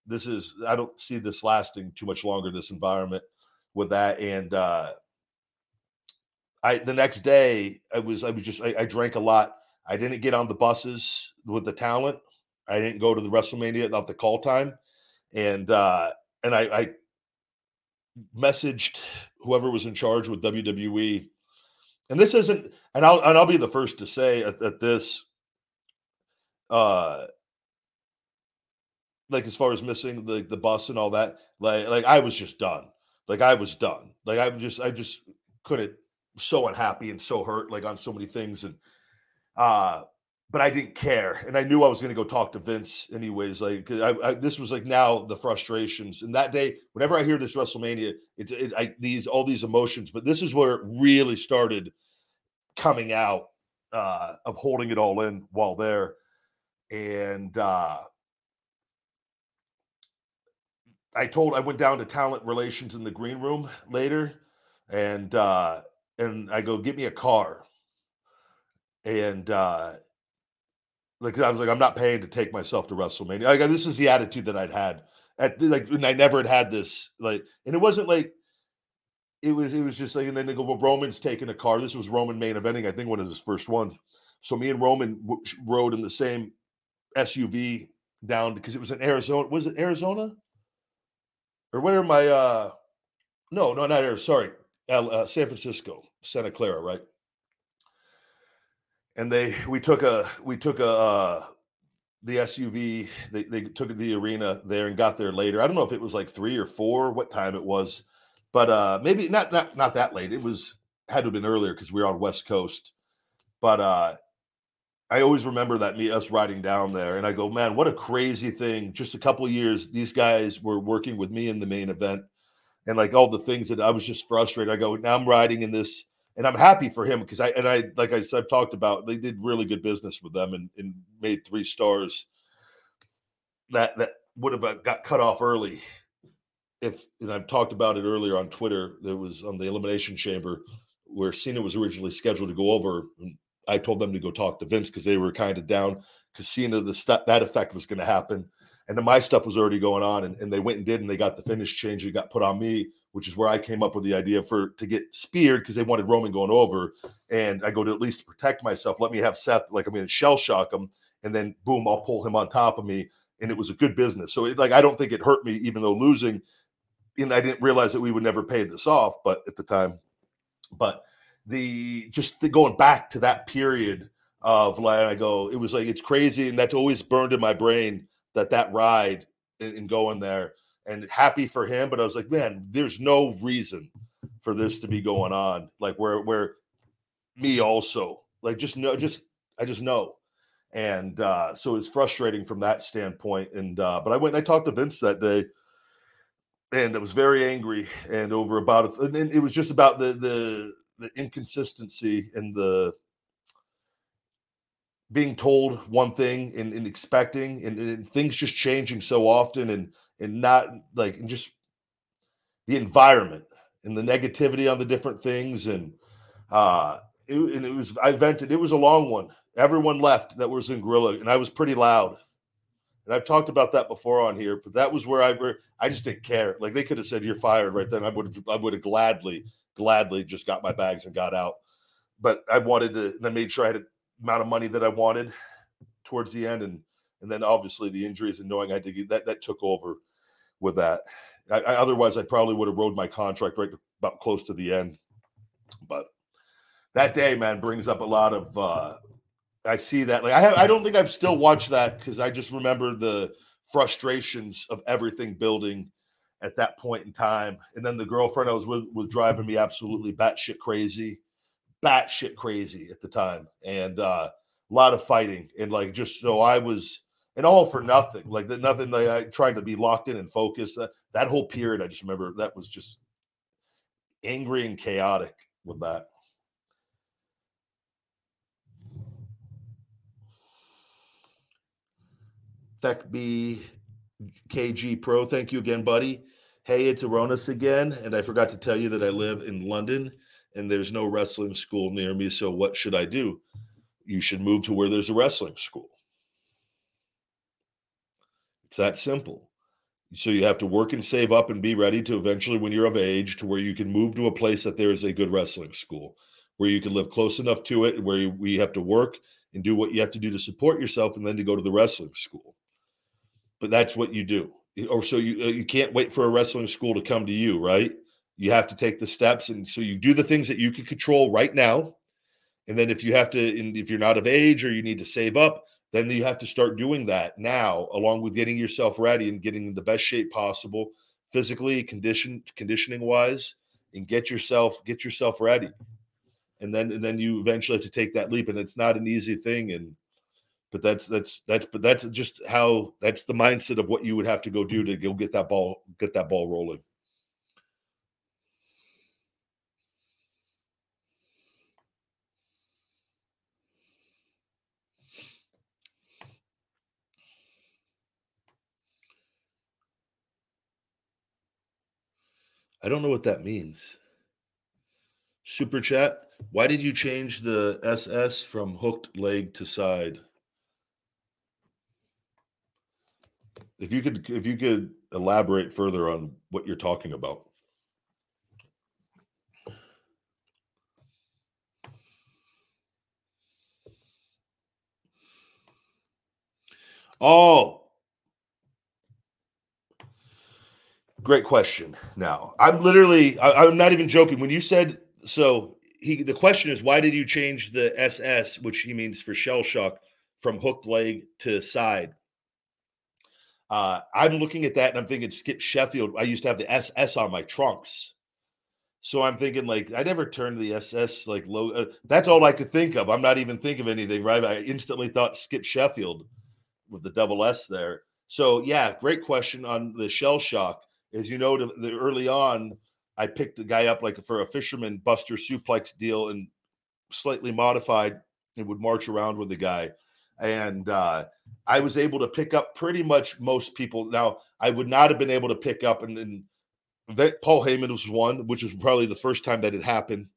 this is I don't see this lasting too much longer. This environment with that and. uh I the next day I was I was just I, I, drank a lot. I didn't get on the buses with the talent. I didn't go to the WrestleMania not the call time, and uh, and I, I messaged whoever was in charge with WWE, and this isn't and I'll and I'll be the first to say at, at this. Uh, like as far as missing the the bus and all that, like like I was just done. Like I was done. Like I just I just couldn't so unhappy and so hurt like on so many things and uh but I didn't care, and I knew I was going to go talk to Vince anyways. Like, I, I, this was like now the frustrations. And that day, whenever I hear this WrestleMania, it's it, I, these all these emotions. But this is where it really started coming out uh, of holding it all in while there, and uh, I told I went down to talent relations in the green room later, and uh, and I go, get me a car. And uh like I was like, I'm not paying to take myself to WrestleMania. Like this is the attitude that I'd had at like and I never had had this like, and it wasn't like it was it was just like and then they go, well, Roman's taking a car. This was Roman main eventing, I think one of his first ones. So me and Roman w- rode in the same SUV down because it was in Arizona. Was it Arizona? Or where I? Uh, no, no, not Arizona. Sorry, uh, San Francisco, Santa Clara, right? And they we took a we took a uh, the SUV. They they took the arena there and got there later. I don't know if it was like three or four, what time it was, but uh maybe not not not that late. It was had to have been earlier because we were on West Coast. But uh I always remember that me us riding down there, and I go, man, what a crazy thing! Just a couple years, these guys were working with me in the main event, and like all the things that I was just frustrated. I go, now I'm riding in this, and I'm happy for him because I and I like I said, I've talked about they did really good business with them and, and made three stars that that would have uh, got cut off early if and I've talked about it earlier on Twitter. There was on the Elimination Chamber where Cena was originally scheduled to go over. And I told them to go talk to Vince because they were kind of down because Cena the st- that effect was going to happen and then my stuff was already going on and, and they went and did and they got the finish change it got put on me which is where i came up with the idea for to get speared because they wanted roman going over and i go to at least protect myself let me have seth like i'm going to shell shock him and then boom i'll pull him on top of me and it was a good business. So it, like i don't think it hurt me even though losing and i didn't realize that we would never pay this off but at the time. But the just the, going back to that period of like i go it was like it's crazy and that's always burned in my brain that that ride and, and going there and happy for him. But I was like, man, there's no reason for this to be going on. Like where where me also like just know just I just know. And uh, so it's frustrating from that standpoint. And uh, but I went and I talked to Vince that day, and I was very angry and over about it. And it was just about the the the inconsistency and the being told one thing and, and expecting and, and, things just changing so often and and not like and just the environment and the negativity on the different things and uh it, and it was I vented it was a long one. Everyone left that was in Gorilla and I was pretty loud. And I've talked about that before on here but that was where I were I just didn't care. Like they could have said you're fired right then. I would have I would have gladly gladly just got my bags and got out. But I wanted to and I made sure I had a amount of money that I wanted towards the end, and and then obviously the injuries and knowing I get that that took over with that. I, I, otherwise, I probably would have rode my contract right about close to the end. But that day, man, brings up a lot of. uh I see that. Like I have, I don't think I've still watched that because I just remember the frustrations of everything building at that point in time. And then the girlfriend I was with was driving me absolutely batshit crazy batshit crazy at the time, and uh, a lot of fighting, and like just so I was and all for nothing, like that nothing. Like I trying to be locked in and focused. Uh, that whole period, I just remember that was just angry and chaotic with that. Tech B KG Pro, thank you again, buddy. Hey, it's Aronis again, and I forgot to tell you that I live in London and there's no wrestling school near me. So what should I do? You should move to where there's a wrestling school. It's that simple. So you have to work and save up and be ready to eventually, when you're of age, to where you can move to a place that there is a good wrestling school, where you can live close enough to it, where you, we have to work and do what you have to do to support yourself, and then to go to the wrestling school. But that's what you do. Or so you uh, you can't wait for a wrestling school to come to you, right? You have to take the steps, and so you do the things that you can control right now. And then if you have to, and if you're not of age or you need to save up, then you have to start doing that now, along with getting yourself ready and getting in the best shape possible, physically, condition, conditioning wise, and get yourself get yourself ready. And then and then you eventually have to take that leap, and it's not an easy thing. And but that's that's that's but that's just how that's the mindset of what you would have to go do to go get that ball get that ball rolling. I don't know what that means. Super chat. Why did you change the SS from hooked leg to side? If you could if you could elaborate further on what you're talking about. Oh, Great question. Now, I'm literally, I, am not even joking. When you said so, he the question is why did you change the SS, which he means for shell shock, from hook leg to side? Uh, I'm looking at that and I'm thinking Skip Sheffield. I used to have the SS on my trunks. So I'm thinking like I never turned the SS like low. Uh, that's all I could think of. I'm not even thinking of anything, right? I instantly thought Skip Sheffield with the double S there. So yeah, great question on the shell shock as you know, the, the early on, I picked the guy up like for a fisherman buster suplex deal and slightly modified and would march around with the guy. And uh, I was able to pick up pretty much most people. Now, I would not have been able to pick up, and, and Paul Heyman was one, which was probably the first time that it happened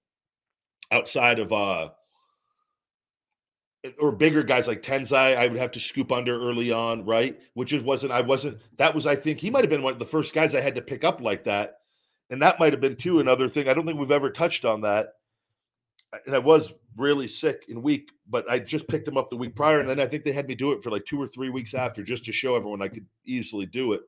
outside of uh, or bigger guys like Tensai, I would have to scoop under early on, right? Which is wasn't I wasn't that was I think he might have been one of the first guys I had to pick up like that, and that might have been too another thing. I don't think we've ever touched on that. And I was really sick and weak, but I just picked him up the week prior, and then I think they had me do it for like two or three weeks after, just to show everyone I could easily do it.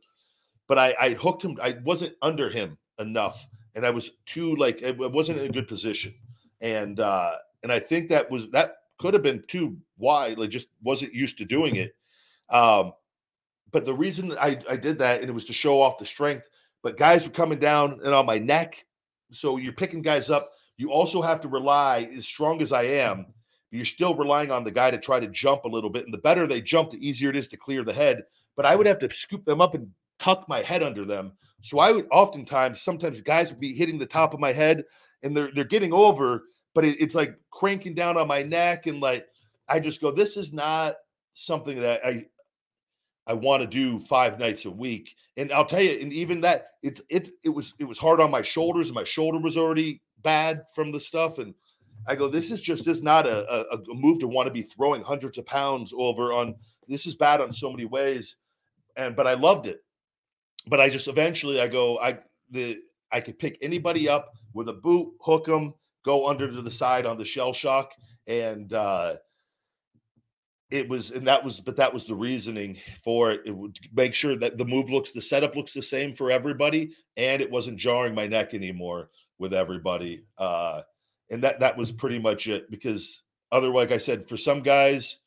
But I, I hooked him. I wasn't under him enough, and I was too like I wasn't in a good position, and uh and I think that was that could have been too wide, like just wasn't used to doing it. Um, but the reason I, I did that, and it was to show off the strength, but guys were coming down and on my neck. So you're picking guys up. You also have to rely, as strong as I am, you're still relying on the guy to try to jump a little bit. And the better they jump, the easier it is to clear the head. But I would have to scoop them up and tuck my head under them. So I would oftentimes, sometimes guys would be hitting the top of my head and they're they're getting over but it, it's like cranking down on my neck and like I just go, this is not something that I I want to do five nights a week. And I'll tell you, and even that, it's it it was it was hard on my shoulders, and my shoulder was already bad from the stuff. And I go, this is just this is not a, a, a move to want to be throwing hundreds of pounds over on. This is bad on so many ways, and but I loved it. But I just eventually I go, I the I could pick anybody up with a boot, hook them, go under to the side on the shell shock and uh it was and that was but that was the reasoning for it. It would make sure that the move looks the setup looks the same for everybody and it wasn't jarring my neck anymore with everybody uh and that that was pretty much it because other like i said for some guys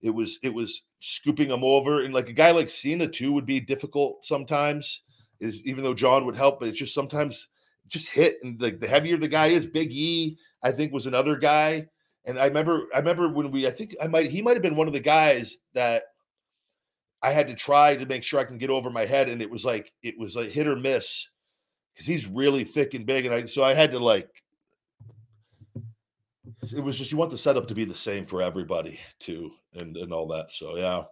it was it was scooping them over and like a guy like cena too would be difficult sometimes is even though john would help but it's just sometimes just hit and like the heavier the guy is, Big E, I think was another guy. And I remember, I remember when we, I think I might, he might have been one of the guys that I had to try to make sure I can get over my head, and it was like it was like hit or miss because he's really thick and big, and I so I had to like. It was just you want the setup to be the same for everybody too, and and all that. So yeah.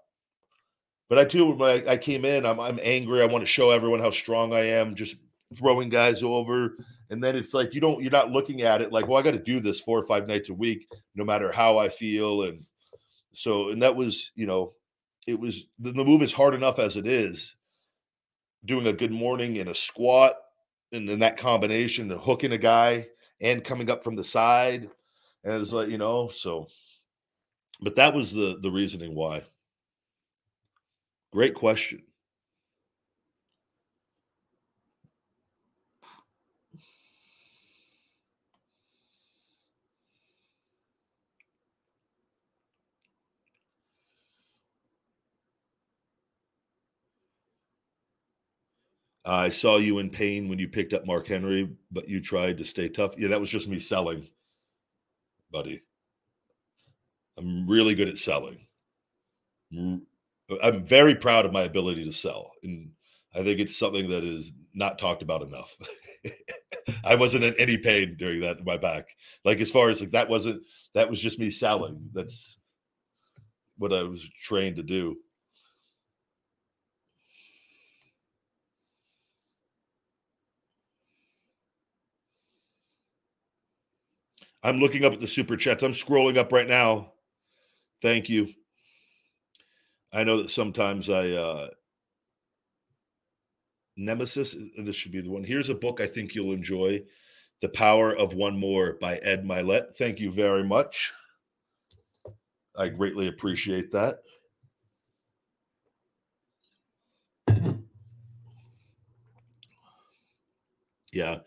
But I too, when I, I came in, I'm I'm angry. I want to show everyone how strong I am, just throwing guys over. And then it's like you don't, you're not looking at it like, well, I got to do this four or five nights a week, no matter how I feel. And so, and that was, you know, it was the, the move is hard enough as it is. Doing a good morning and a squat, and then that combination of hooking a guy and coming up from the side, and it's like you know, so. But that was the the reasoning why. Great question. I saw you in pain when you picked up Mark Henry, but you tried to stay tough. Yeah, that was just me selling, buddy. I'm really good at selling. I'm very proud of my ability to sell. And I think it's something that is not talked about enough. I wasn't in any pain during that in my back. Like as far as like that wasn't that was just me selling. That's what I was trained to do. I'm looking up at the super chats. I'm scrolling up right now. Thank you. I know that sometimes I uh Nemesis, this should be the one. Here's a book I think you'll enjoy. The Power of One More by Ed Mylett. Thank you very much. I greatly appreciate that. Yeah.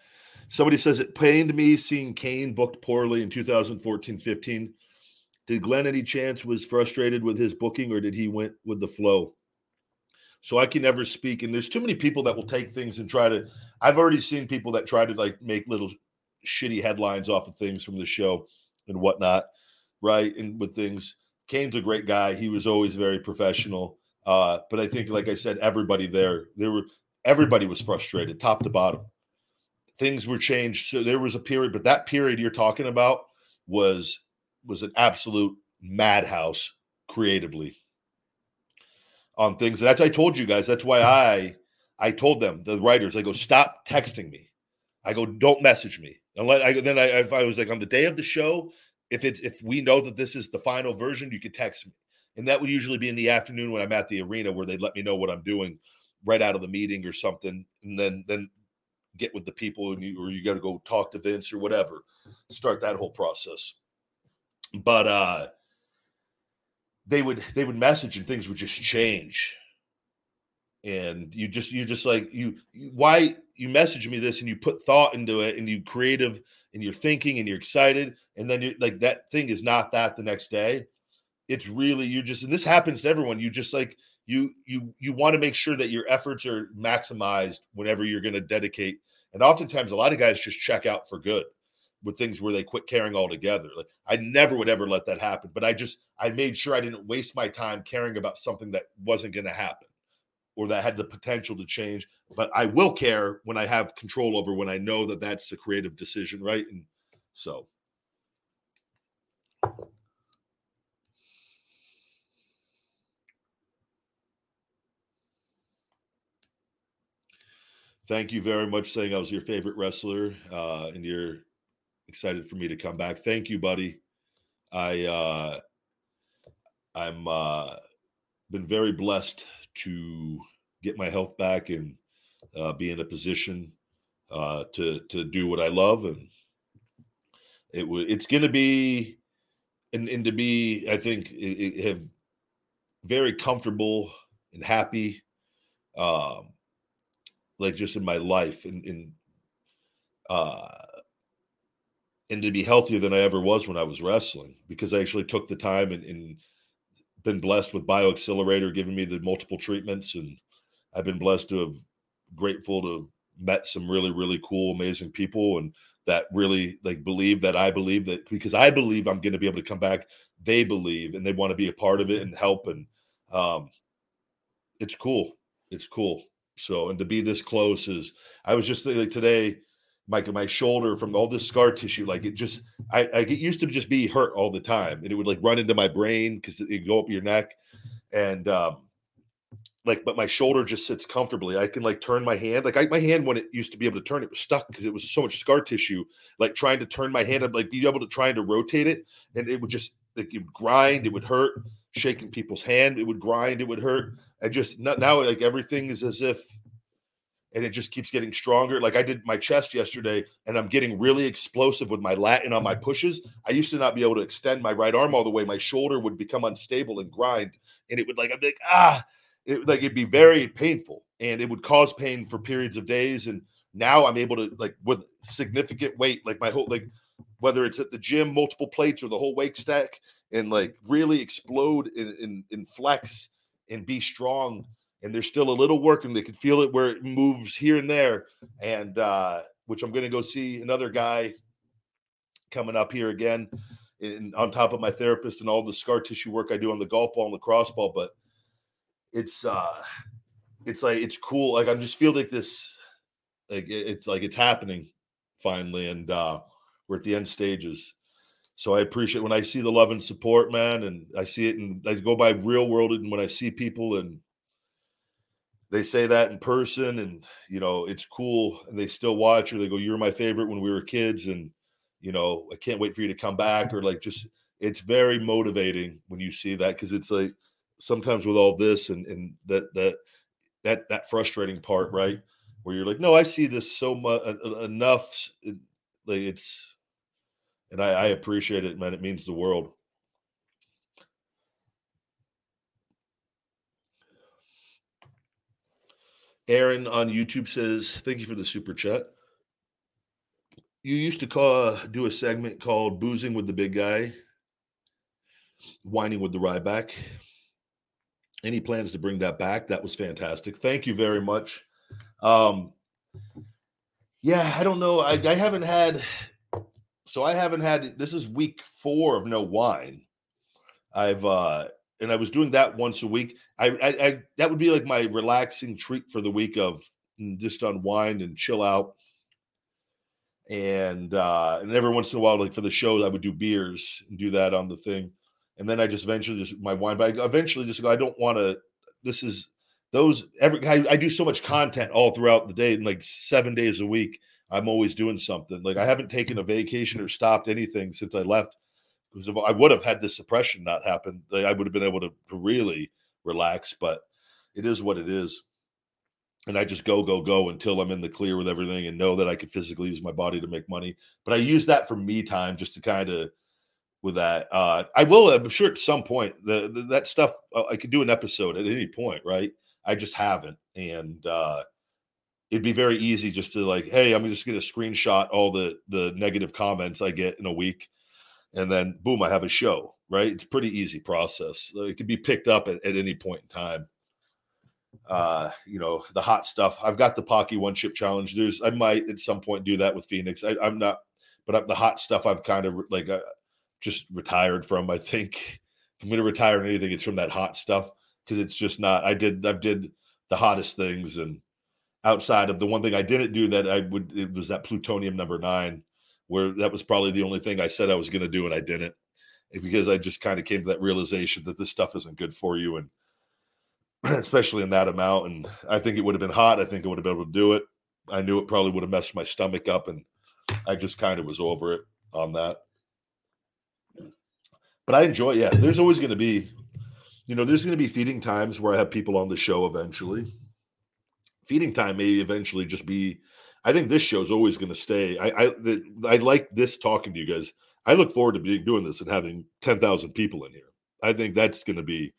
Somebody says it pained me seeing Kane booked poorly in 2014 15. Did Glenn any chance was frustrated with his booking or did he went with the flow? So I can never speak. And there's too many people that will take things and try to. I've already seen people that try to like make little shitty headlines off of things from the show and whatnot, right? And with things, Kane's a great guy. He was always very professional. Uh, but I think, like I said, everybody there, there were everybody was frustrated, top to bottom things were changed. So there was a period, but that period you're talking about was was an absolute madhouse creatively on things. That's I told you guys. That's why mm-hmm. I I told them the writers. I go stop texting me. I go don't message me. Unless I then I if I was like on the day of the show, if it's if we know that this is the final version, you could text me. And that would usually be in the afternoon when I'm at the arena where they'd let me know what I'm doing right out of the meeting or something. And then then get with the people and you, or you got to go talk to Vince or whatever, start that whole process. But uh they would they would message and things would just change. And you just you just like you, you why you message me this and you put thought into it and you creative and you're thinking and you're excited and then you're like that thing is not that the next day. It's really you just and this happens to everyone. You just like you you you want to make sure that your efforts are maximized whenever you're going to dedicate and oftentimes a lot of guys just check out for good with things where they quit caring altogether like i never would ever let that happen but i just i made sure i didn't waste my time caring about something that wasn't going to happen or that had the potential to change but i will care when i have control over when i know that that's a creative decision right? And so thank you very much saying I was your favorite wrestler uh, and you're excited for me to come back. Thank you, buddy. I uh, I'm uh, been very blessed to get my health back and uh, be in a position uh, to to do what I love and it would it's going to be and, and to be I think it, it have very comfortable and happy um, like just in my life and, and uh and to be healthier than I ever was when I was wrestling because I actually took the time and, and been blessed with BioAccelerator giving me the multiple treatments and I've been blessed to have grateful to met some really really cool amazing people and that really like believe that I believe that because I believe I'm going to be able to come back. They believe and they want to be a part of it and help and um it's cool. It's cool so, and to be this close is, I was just like today, my my shoulder from all this scar tissue, like it just, I, I get used to just be hurt all the time, and it would like run into my brain because it go up your neck, and um, like but my shoulder just sits comfortably. I can like turn my hand like I, my hand when it used to be able to turn it was stuck because it was so much scar tissue like trying to turn my hand up like be able to trying to rotate it and it would just it would grind it would hurt. Shaking people's hand it would grind it would hurt. I just now like everything is as if and it just keeps getting stronger. Like i did my chest yesterday and i'm getting really explosive with my latin on my pushes. I used to not be able to extend my right arm all the way. My shoulder would become unstable and grind and it would like i'm like ah! It, like it'd be very painful and it would cause pain for periods of days and now i'm able to like with significant weight like my whole like whether it's at the gym multiple plates or the whole wake stack and like really explode and, and, flex and be strong and there's still a little work and they can feel it where it moves here and there and uh which i'm going to go see another guy coming up here again and on top of my therapist and all the scar tissue work i do on the golf ball and the crossball but it's uh it's like it's cool like i'm just feel like this like it's like it's happening finally and uh we're at the end stages so i appreciate when i see the love and support man and i see it and i go by real world and when i see people and they say that in person and you know it's cool and they still watch or they go you're my favorite when we were kids and you know i can't wait for you to come back or like just it's very motivating when you see that because it's like sometimes with all this and and that that that that frustrating part, right? Where you're like, no, I see this so much enough. Like it's, and I, I appreciate it, man. It means the world. Aaron on YouTube says, "Thank you for the super chat." You used to call do a segment called "Boozing with the Big Guy," whining with the Ryback any plans to bring that back? That was fantastic. Thank you very much. Um, yeah, I don't know. I, I haven't had, so I haven't had, this is week four of no wine. I've, uh, and I was doing that once a week. I, I, I that would be like my relaxing treat for the week of mm, just unwind and chill out. And uh, and every once in a while, like for the shows, I would do beers and do that on the thing and then I just eventually just my wine. But I eventually just go. I don't want to. This is those every. I, I, do so much content all throughout the day, and like seven days a week, I'm always doing something. Like I haven't taken a vacation or stopped anything since I left. Because if I would have had this suppression not happen, like I would have been able to, to really relax. But it is what it is. And I just go, go, go until I'm in the clear with everything and know that I could physically use my body to make money. But I use that for me time just to kind of with that. Uh, I will. I'm sure at some point the, the that stuff uh, I could do an episode at any point, right? I just haven't, and uh, it'd be very easy just to like, hey, I'm just to screenshot all the the negative comments I get in a week, and then boom, I have a show. Right? It's pretty easy process. It could be picked up at, at any point in time. Uh, you know, the hot stuff. I've got the Paqui One Chip Challenge. There's, I might at some point do that with Phoenix. I, am not, but the hot stuff I've kind of like. Uh, just retired from. I think if I'm to retire anything, it's from that hot stuff because it's just not. I did I've did the hottest things and outside of the one thing I didn't do that I would it was that plutonium number nine where that was probably the only thing I said I was going to do and I didn't eh, because I just kind of came to that realization that this stuff isn't good for you and especially in that amount and I think it would have been hot I think I would have been able to do it I knew it probably would have messed my stomach up and I just kind of was over it on that but I enjoy. Yeah, there's always going to be, you know, there's going to be feeding times where I have people on the show eventually. Feeding time may eventually just be. I think this show is always going to stay. I I, the, I like this talking to you guys. I look forward to being doing this and having ten thousand people in here. I think that's going to be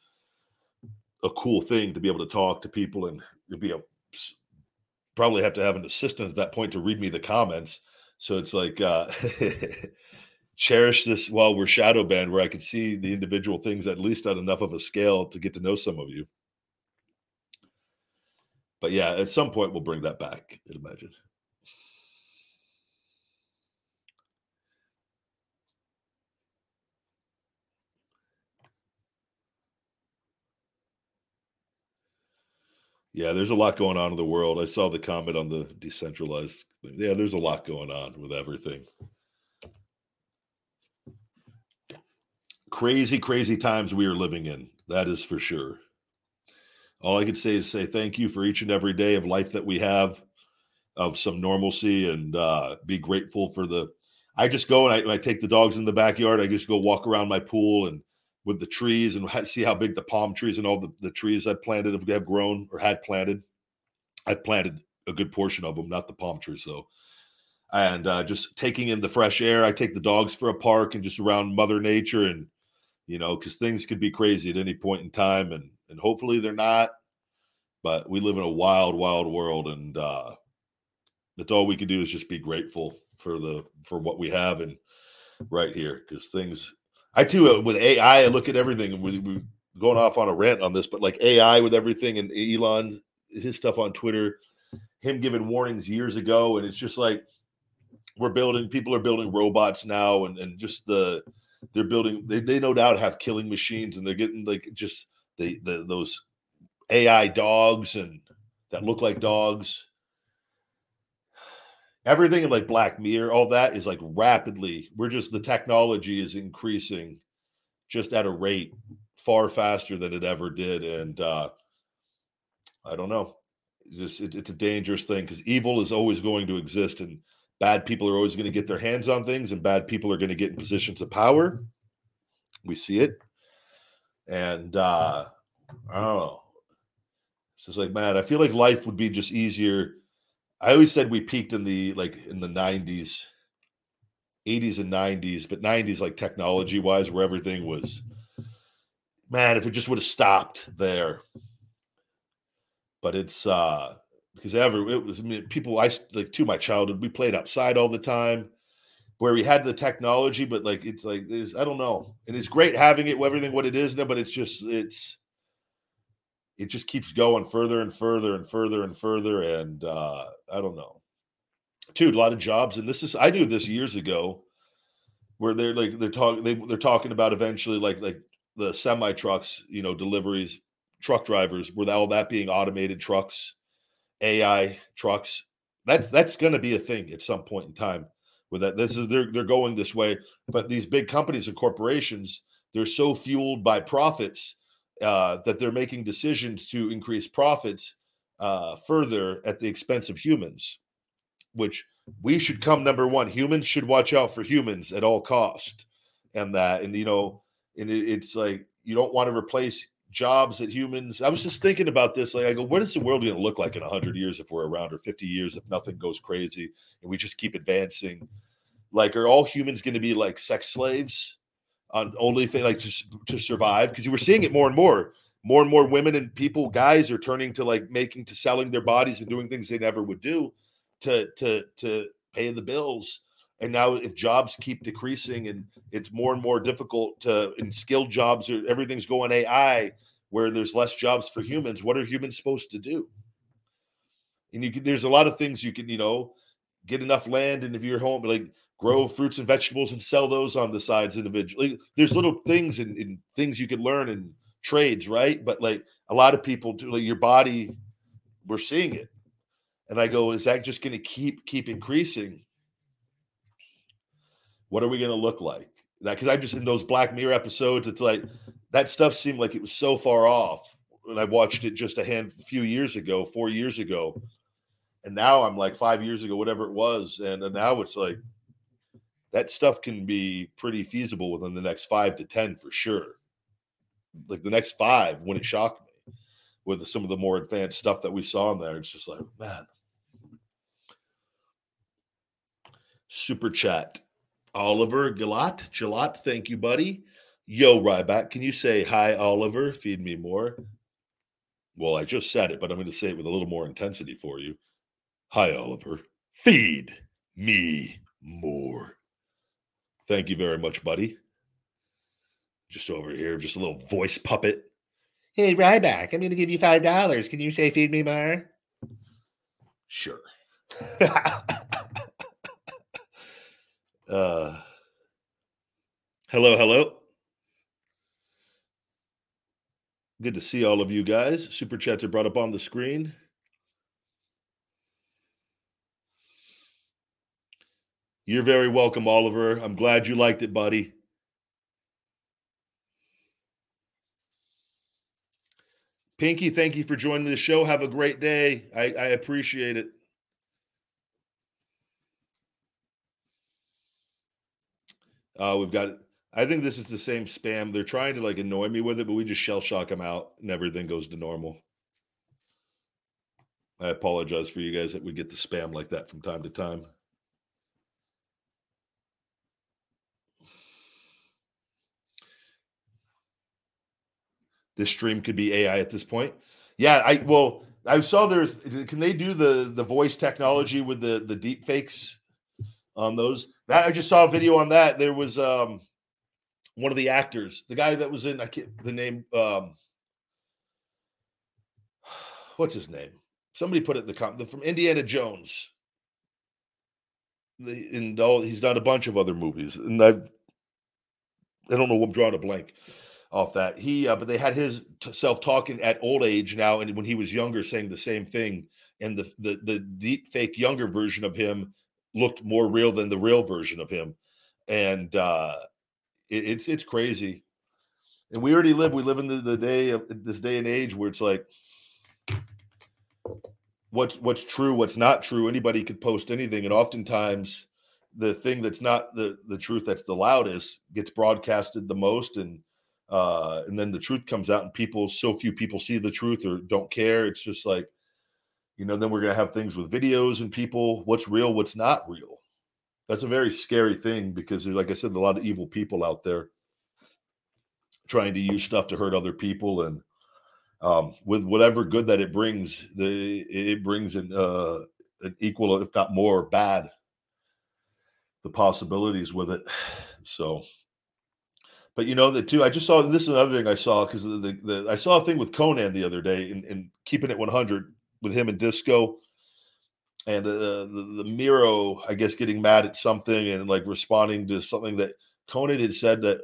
a cool thing to be able to talk to people and be a probably have to have an assistant at that point to read me the comments. So it's like uh cherish this while we're shadow banned where I can see the individual things at least on enough of a scale to get to know some of you. But yeah, at some point we'll bring that back, I'd imagine. Yeah, there's a lot going on in the world. I saw the comment on the decentralized thing. Yeah, there's a lot going on with everything. crazy, crazy times we are living in. That is for sure. All I could say is say thank you for each and every day of life that we have, of some normalcy, and uh, be grateful for the. I just go and I, I take the dogs in the backyard. I just go walk around my pool and with the trees and see how big the palm trees and all the, the trees I planted have, have grown or had planted. I've planted a good portion of them, not the palm trees though. And uh, just taking in the fresh air. I take the dogs for a park and just around Mother Nature and you know, because things could be crazy at any point in time, and and hopefully they're not. But we live in a wild, wild world, and uh, that's all we can do is just be grateful for the for what we have and right here because things. I too uh, with AI, I look at everything, we, we going off on a rant on this, but like AI with everything and Elon, his stuff on Twitter, him giving warnings years ago, and it's just like we're building. People are building robots now, and and just the they're building. They, they no doubt have killing machines, and they're getting like just the, the those AI dogs and that look like dogs. Everything in like Black Mirror, all that is like rapidly. We're just the technology is increasing, just at a rate far faster than it ever did, and uh, I don't know. Just it, it's a dangerous thing because evil is always going to exist, and bad people are always going to get their hands on things and bad people are going to get in positions of power we see it and uh i don't know. It's just like man i feel like life would be just easier. I always said we peaked in the like in the 90s 80s and 90s but 90s like technology wise where everything was man if it just would have stopped there. But it's uh because ever it was I mean, people I like to my childhood we played outside all the time where we had the technology but like it's like there's I don't know and it's great having it everything what it is now but it's just it's it just keeps going further and further and further and further and uh I don't know dude a lot of jobs and this is I knew this years ago where they're like they're talking they, they're talking about eventually like like the semi trucks you know deliveries truck drivers with all that being automated trucks AI trucks. That's that's going to be a thing at some point in time. With that, this is they're they're going this way. But these big companies and corporations, they're so fueled by profits uh, that they're making decisions to increase profits uh, further at the expense of humans. Which we should come number one. Humans should watch out for humans at all cost, and that and you know, and it, it's like you don't want to replace jobs that humans i was just thinking about this like i go what is the world going to look like in 100 years if we're around or 50 years if nothing goes crazy and we just keep advancing? Like are all humans going to be like sex slaves on only like to, to survive? Because you were seeing it more and more. More and more women and people guys are turning to like making to selling their bodies and doing things they never would do to to to pay the bills. And now if jobs keep decreasing and it's more and more difficult to in skilled jobs everything's going ai where there's less jobs for humans what are humans supposed to do? And you can there's a lot of things you can you know get enough land and if you're home like grow fruits and vegetables and sell those on the sides individually. There's little things and, and things you can learn in trades right? But like a lot of people do like your body we're seeing it. And i go is that just going to keep keep increasing? What are we going to look like? That because I just in those Black Mirror episodes, it's like that stuff seemed like it was so far off when I watched it just a hand a few years ago, four years ago, and now I'm like five years ago, whatever it was, and, and now it's like that stuff can be pretty feasible within the next five to ten for sure. Like the next five wouldn't shock me with some of the more advanced stuff that we saw in there. It's just like, man. Super chat. Oliver Galat. Galat, thank you, buddy. Yo, Ryback, can you say hi, Oliver? Feed me more. Well, I just said it, but I'm going to say it with a little more intensity for you. Hi, Oliver. Feed me more. Thank you very much, buddy. Just over here, just a little voice puppet. Hey, Ryback, I'm going to give you $5. Can you say feed me more? Sure. Uh, hello, hello. Good to see all of you guys. Super chats are brought up on the screen. You're very welcome, Oliver. I'm glad you liked it, buddy. Pinky, thank you for joining the show. Have a great day. I, I appreciate it. Uh, we've got. I think this is the same spam. They're trying to like annoy me with it, but we just shell shock them out, and everything goes to normal. I apologize for you guys that we get the spam like that from time to time. This stream could be AI at this point. Yeah, I well, I saw there's can they do the the voice technology with the the deep fakes on those? That I just saw a video on that. There was um one of the actors, the guy that was in I can't the name um what's his name? Somebody put it in the comment from Indiana Jones. The, and all he's done a bunch of other movies, and I I don't know. I'm drawing a blank off that. He, uh, but they had his t- self talking at old age now, and when he was younger, saying the same thing. And the the the deep fake younger version of him looked more real than the real version of him, and uh, it, it's it's crazy. And we already live. We live in the, the day of this day and age where it's like what's what's true, what's not true. Anybody could post anything, and oftentimes the thing that's not the the truth that's the loudest gets broadcasted the most, and uh, and then the truth comes out, and people so few people see the truth or don't care. It's just like you know. Then we're gonna have things with videos and people. What's real? What's not real? That's a very scary thing because, like I said, a lot of evil people out there trying to use stuff to hurt other people and um, with whatever good that it brings, the it brings an uh, an equal, if not more, bad. The possibilities with it. So, but you know that too. I just saw this is another thing I saw because the, the, the, I saw a thing with Konnan the other day and, and keeping it 100 with him and Disco. And uh, the the Miro, I guess, getting mad at something and like responding to something that Konnan had said that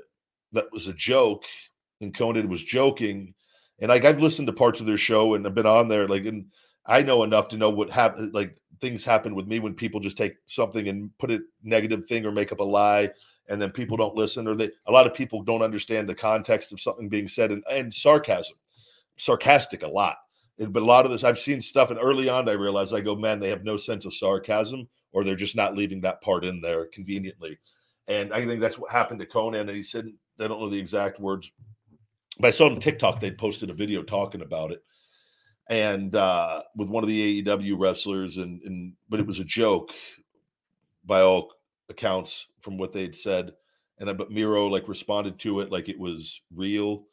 that was a joke, and Konnan was joking, and like I've listened to parts of their show and I've been on there, like, and I know enough to know what happened. Like things happen with me when people just take something and put a negative thing or make up a lie, and then people don't listen, or they a lot of people don't understand the context of something being said and, and sarcasm, sarcastic a lot. And, but a lot of this, I've seen stuff, and early on, I realized I go, man, they have no sense of sarcasm, or they're just not leaving that part in there conveniently. And I think that's what happened to Konnan. And he said, I don't know the exact words, but I saw on TikTok they posted a video talking about it, and uh, with one of the AEW wrestlers, and and but it was a joke by all accounts from what they'd said, and but Miro like responded to it like it was real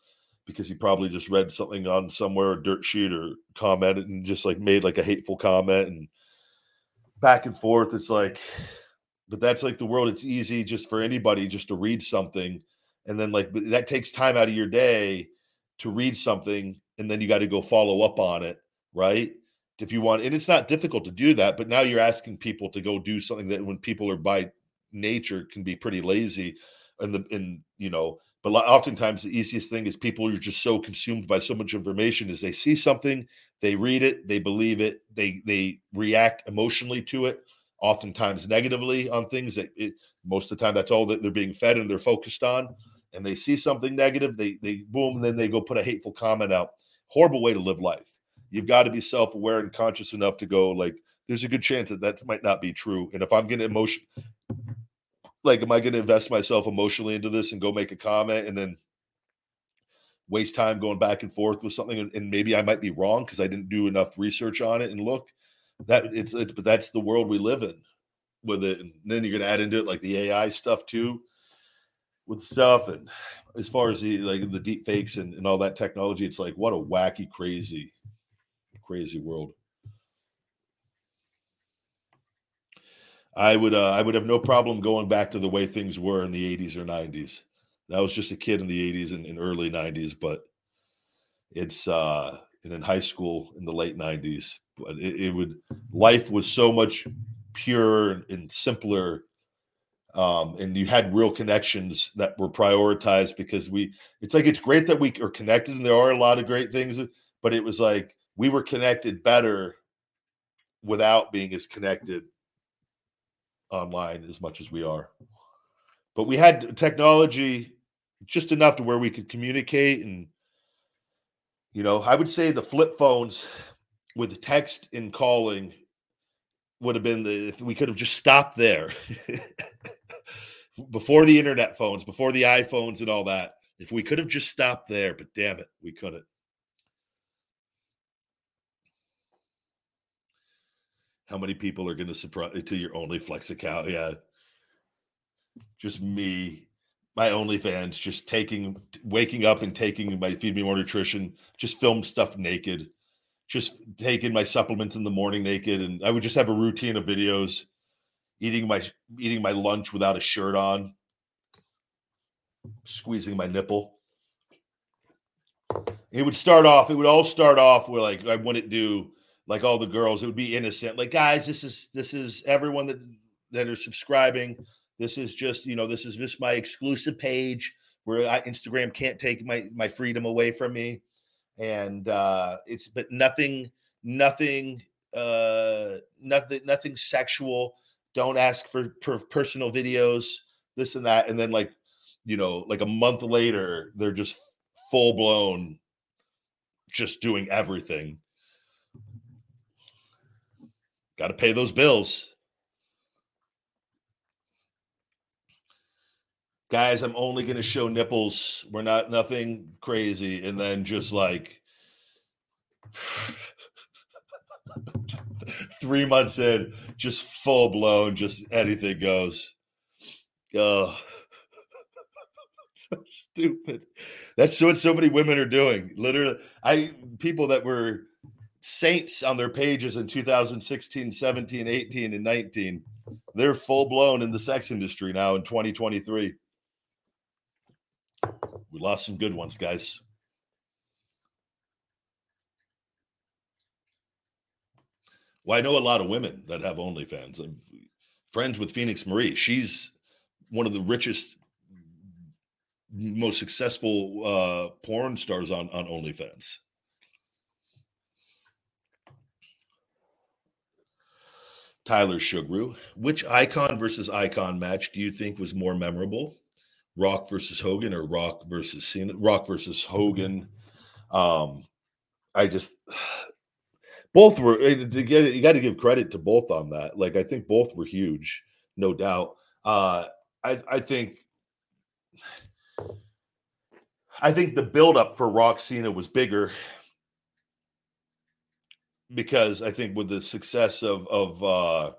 because he probably just read something on somewhere a dirt sheet or commented and just like made like a hateful comment and back and forth. It's like, but that's like the world. It's easy just for anybody just to read something and then like that takes time out of your day to read something and then you got to go follow up on it right if you want and it's not difficult to do that but now you're asking people to go do something that when people are by nature can be pretty lazy and the and you know but oftentimes the easiest thing is people are just so consumed by so much information is they see something they read it they believe it they they react emotionally to it oftentimes negatively on things that it, most of the time that's all that they're being fed and they're focused on and they see something negative, they they boom, and then they go put a hateful comment out. Horrible way to live life. You've got to be self-aware and conscious enough to go like, there's a good chance that that might not be true. And if I'm to emotion, like, am I going to invest myself emotionally into this and go make a comment and then waste time going back and forth with something and, and maybe I might be wrong because I didn't do enough research on it and look? That it's, it's but that's the world we live in with it and then you're going to add into it like the AI stuff too with stuff and as far as the like the deep fakes and, and all that technology it's like what a wacky crazy crazy world i would uh, i would have no problem going back to the way things were in the 80s or 90s i was just a kid in the 80s and, and early 90s but it's uh and in high school in the late 90s but it, it would life was so much pure and simpler um, and you had real connections that were prioritized because we it's like it's great that we are connected and there are a lot of great things but it was like we were connected better without being as connected online as much as we are but we had technology just enough to where we could communicate and You know, I would say the flip phones with text and calling would have been the if we could have just stopped there before the internet phones, before the iPhones and all that. If we could have just stopped there, but damn it, we couldn't. How many people are going to surprise to your only flex account? Yeah. Just me, my OnlyFans, just taking, waking up and taking my Feed Me More Nutrition, just film stuff naked, just taking my supplements in the morning naked. And I would just have a routine of videos, eating my, eating my lunch without a shirt on, squeezing my nipple. It would start off, it would all start off with like, I wouldn't do like all the girls. It would be innocent. Like, guys, this is this is everyone that that are subscribing. This is just you know this is just my exclusive page where I, Instagram can't take my my freedom away from me, and uh it's but nothing nothing uh nothing nothing sexual. Don't ask for per- personal videos, this and that, and then like you know like a month later they're just full blown just doing everything Got to pay those bills. Guys, I'm only going to show nipples. We're not nothing crazy. And then just like three months in, just full blown, just anything goes. Oh, so stupid. That's what so many women are doing. Literally, I people that were saints on their pages in 2016, 17, 18, and 19. They're full blown in the sex industry now in 2023. We lost some good ones, guys. Well, I know a lot of women that have OnlyFans. I'm friends with Phoenix Marie. She's one of the richest, most successful uh, porn stars on on OnlyFans. Tyler Sugru. Which icon versus icon match do you think was more memorable? Rock versus Hogan or Rock versus Cena? Rock versus Hogan. Um, I just both were eh, to get it, you got to give credit to both on that. Like I think both were huge, no doubt. Uh I I think I think the buildup for Rock Cena was bigger because I think with the success of of uh,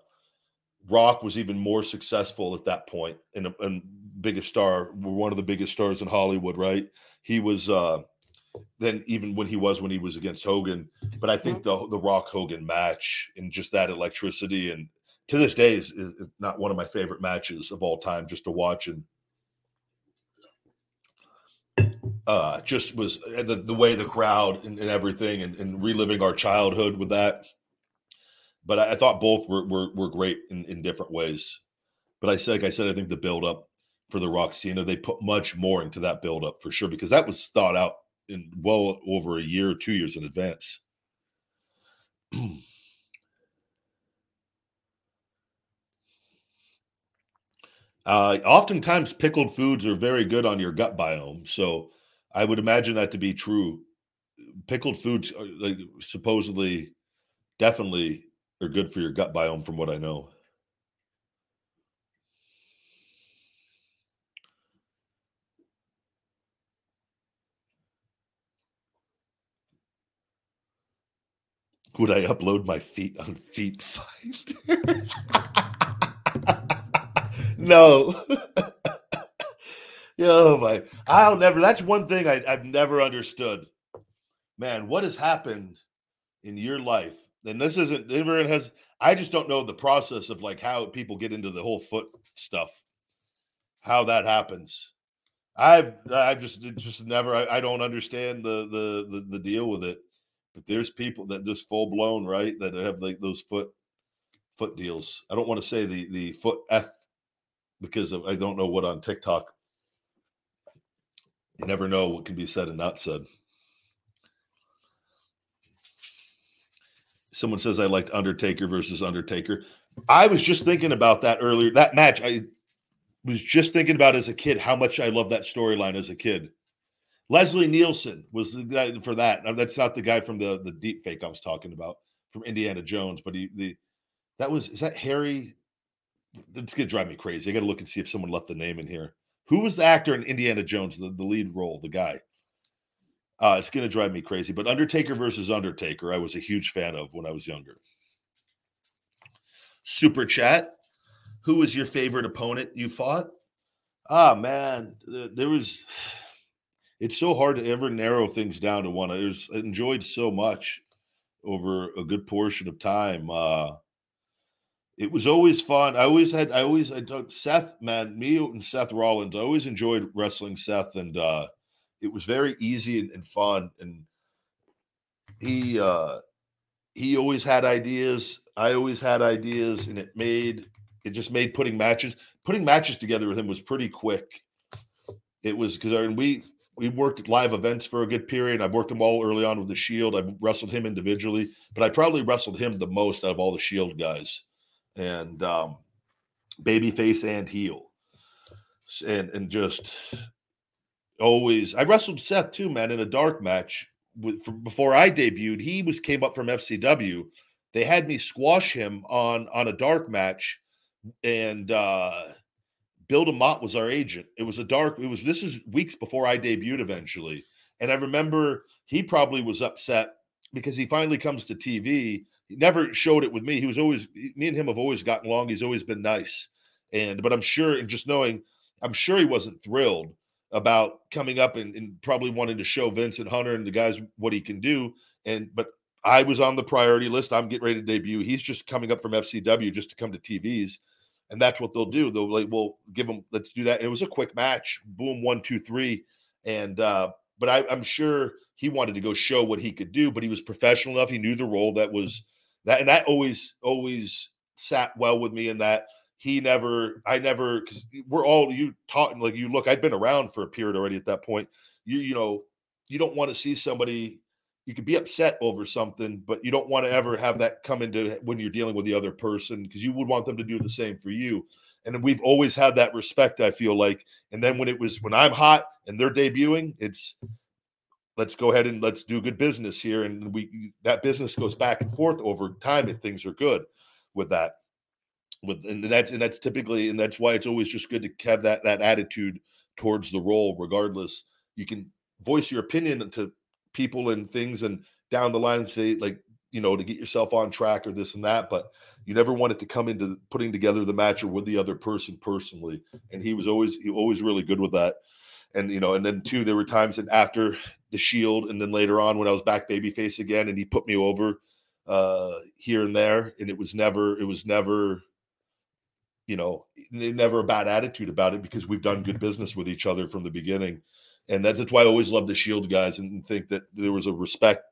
Rock was even more successful at that point and, and biggest star, one of the biggest stars in Hollywood, right? He was uh, then even when he was when he was against Hogan, but I think the the Rock Hogan match and just that electricity and to this day is, is not one of my favorite matches of all time just to watch and uh, just was uh, the, the way the crowd and, and everything and, and, reliving our childhood with that. But I, I thought both were, were, were great in, in different ways. But I said, like I said, I think the build up for the Cena, they put much more into that build up for sure because that was thought out in well over a year or two years in advance. uh, oftentimes, pickled foods are very good on your gut biome. So I would imagine that to be true. Pickled foods, are, like supposedly, definitely are good for your gut biome, from what I know. Would I upload my feet on Feet Finder? no. Oh my! I'll never. That's one thing I, I've never understood. Man, what has happened in your life? And this isn't everyone has. I just don't know the process of like how people get into the whole foot stuff, how that happens. I've I've just just never. I, I don't understand the, the the the deal with it. But there's people that just full blown right that have like those foot foot deals. I don't want to say the the foot f because of, I don't know what on TikTok you never know what can be said and not said. Someone says I liked Undertaker versus Undertaker. I was just thinking about that earlier. That match, I was just thinking about as a kid how much I love that storyline as a kid. Leslie Nielsen was the guy for that. That's not the guy from the the deep fake I was talking about from Indiana Jones, but he the that was is that Harry? It's gonna drive me crazy. I got to look and see if someone left the name in here. Who was the actor in Indiana Jones, the, the lead role, the guy? Uh, it's gonna drive me crazy. But Undertaker versus Undertaker, I was a huge fan of when I was younger. Super chat. Who was your favorite opponent you fought? Ah, man, there was. It's so hard to ever narrow things down to one. I was I enjoyed so much over a good portion of time. Uh, it was always fun. I always had, I always, I took Seth, man, me and Seth Rollins. I always enjoyed wrestling Seth, and uh, it was very easy and, and fun. And he, uh, he always had ideas. I always had ideas, and it made it just made putting matches putting matches together with him was pretty quick. It was because I mean, we we worked live events for a good period. I've worked them all early on with the Shield. I've wrestled him individually, but I probably wrestled him the most out of all the Shield guys, and um, babyface and heel, and and just always. I wrestled Seth too, man, in a dark match with, for, before I debuted. He was came up from FCW. They had me squash him on on a dark match, and uh, Bill DeMott was our agent. It was a dark, it was this is weeks before I debuted eventually. And I remember he probably was upset because he finally comes to TV. He never showed it with me. He was always me and him have always gotten along. He's always been nice. And but I'm sure, and just knowing, I'm sure he wasn't thrilled about coming up and, and probably wanting to show Vincent Hunter and the guys what he can do. And but I was on the priority list. I'm getting ready to debut. He's just coming up from FCW just to come to TVs and that's what they'll do. They'll like, we'll give him, let's do that. And it was a quick match, boom, one, two, three, and uh, but I, I'm sure he wanted to go show what he could do, but he was professional enough. He knew the role that was that, and that always, always sat well with me. In that he never, I never, because we're all you taught like you look. I'd been around for a period already at that point. You, you know, you don't want to see somebody you could be upset over something, but you don't want to ever have that come into when you're dealing with the other person because you would want them to do the same for you. And we've always had that respect, I feel like. And then when it was when I'm hot and they're debuting, it's let's go ahead and let's do good business here. And we that business goes back and forth over time if things are good with that. With and that's and that's typically and that's why it's always just good to have that that attitude towards the role, regardless. You can voice your opinion to people and things and down the line say like you know to get yourself on track or this and that but you never wanted to come into putting together the match or with the other person personally and he was always he always really good with that and you know and then too there were times and after the shield and then later on when i was back babyface again and he put me over uh here and there and it was never it was never you know never a bad attitude about it because we've done good business with each other from the beginning. And that's why I always love the Shield guys and think that there was a respect,